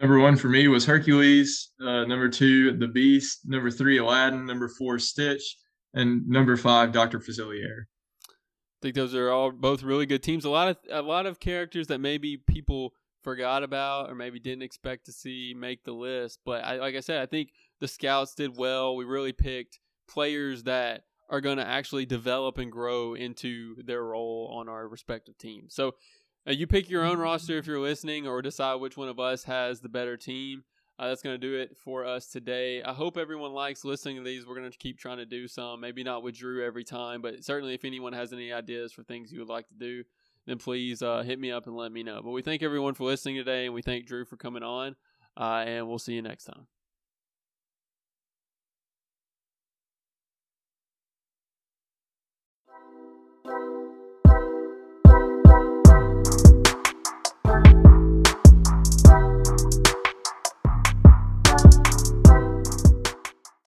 Number one for me was Hercules. Uh, number two, The Beast. Number three, Aladdin. Number four, Stitch. And number five, Doctor Facilier. I think those are all both really good teams. A lot of a lot of characters that maybe people forgot about or maybe didn't expect to see make the list. But I, like I said, I think the scouts did well. We really picked players that are going to actually develop and grow into their role on our respective teams. So uh, you pick your own roster if you're listening, or decide which one of us has the better team. Uh, that's going to do it for us today. I hope everyone likes listening to these. We're going to keep trying to do some, maybe not with Drew every time, but certainly if anyone has any ideas for things you would like to do, then please uh, hit me up and let me know. But we thank everyone for listening today, and we thank Drew for coming on, uh, and we'll see you next time.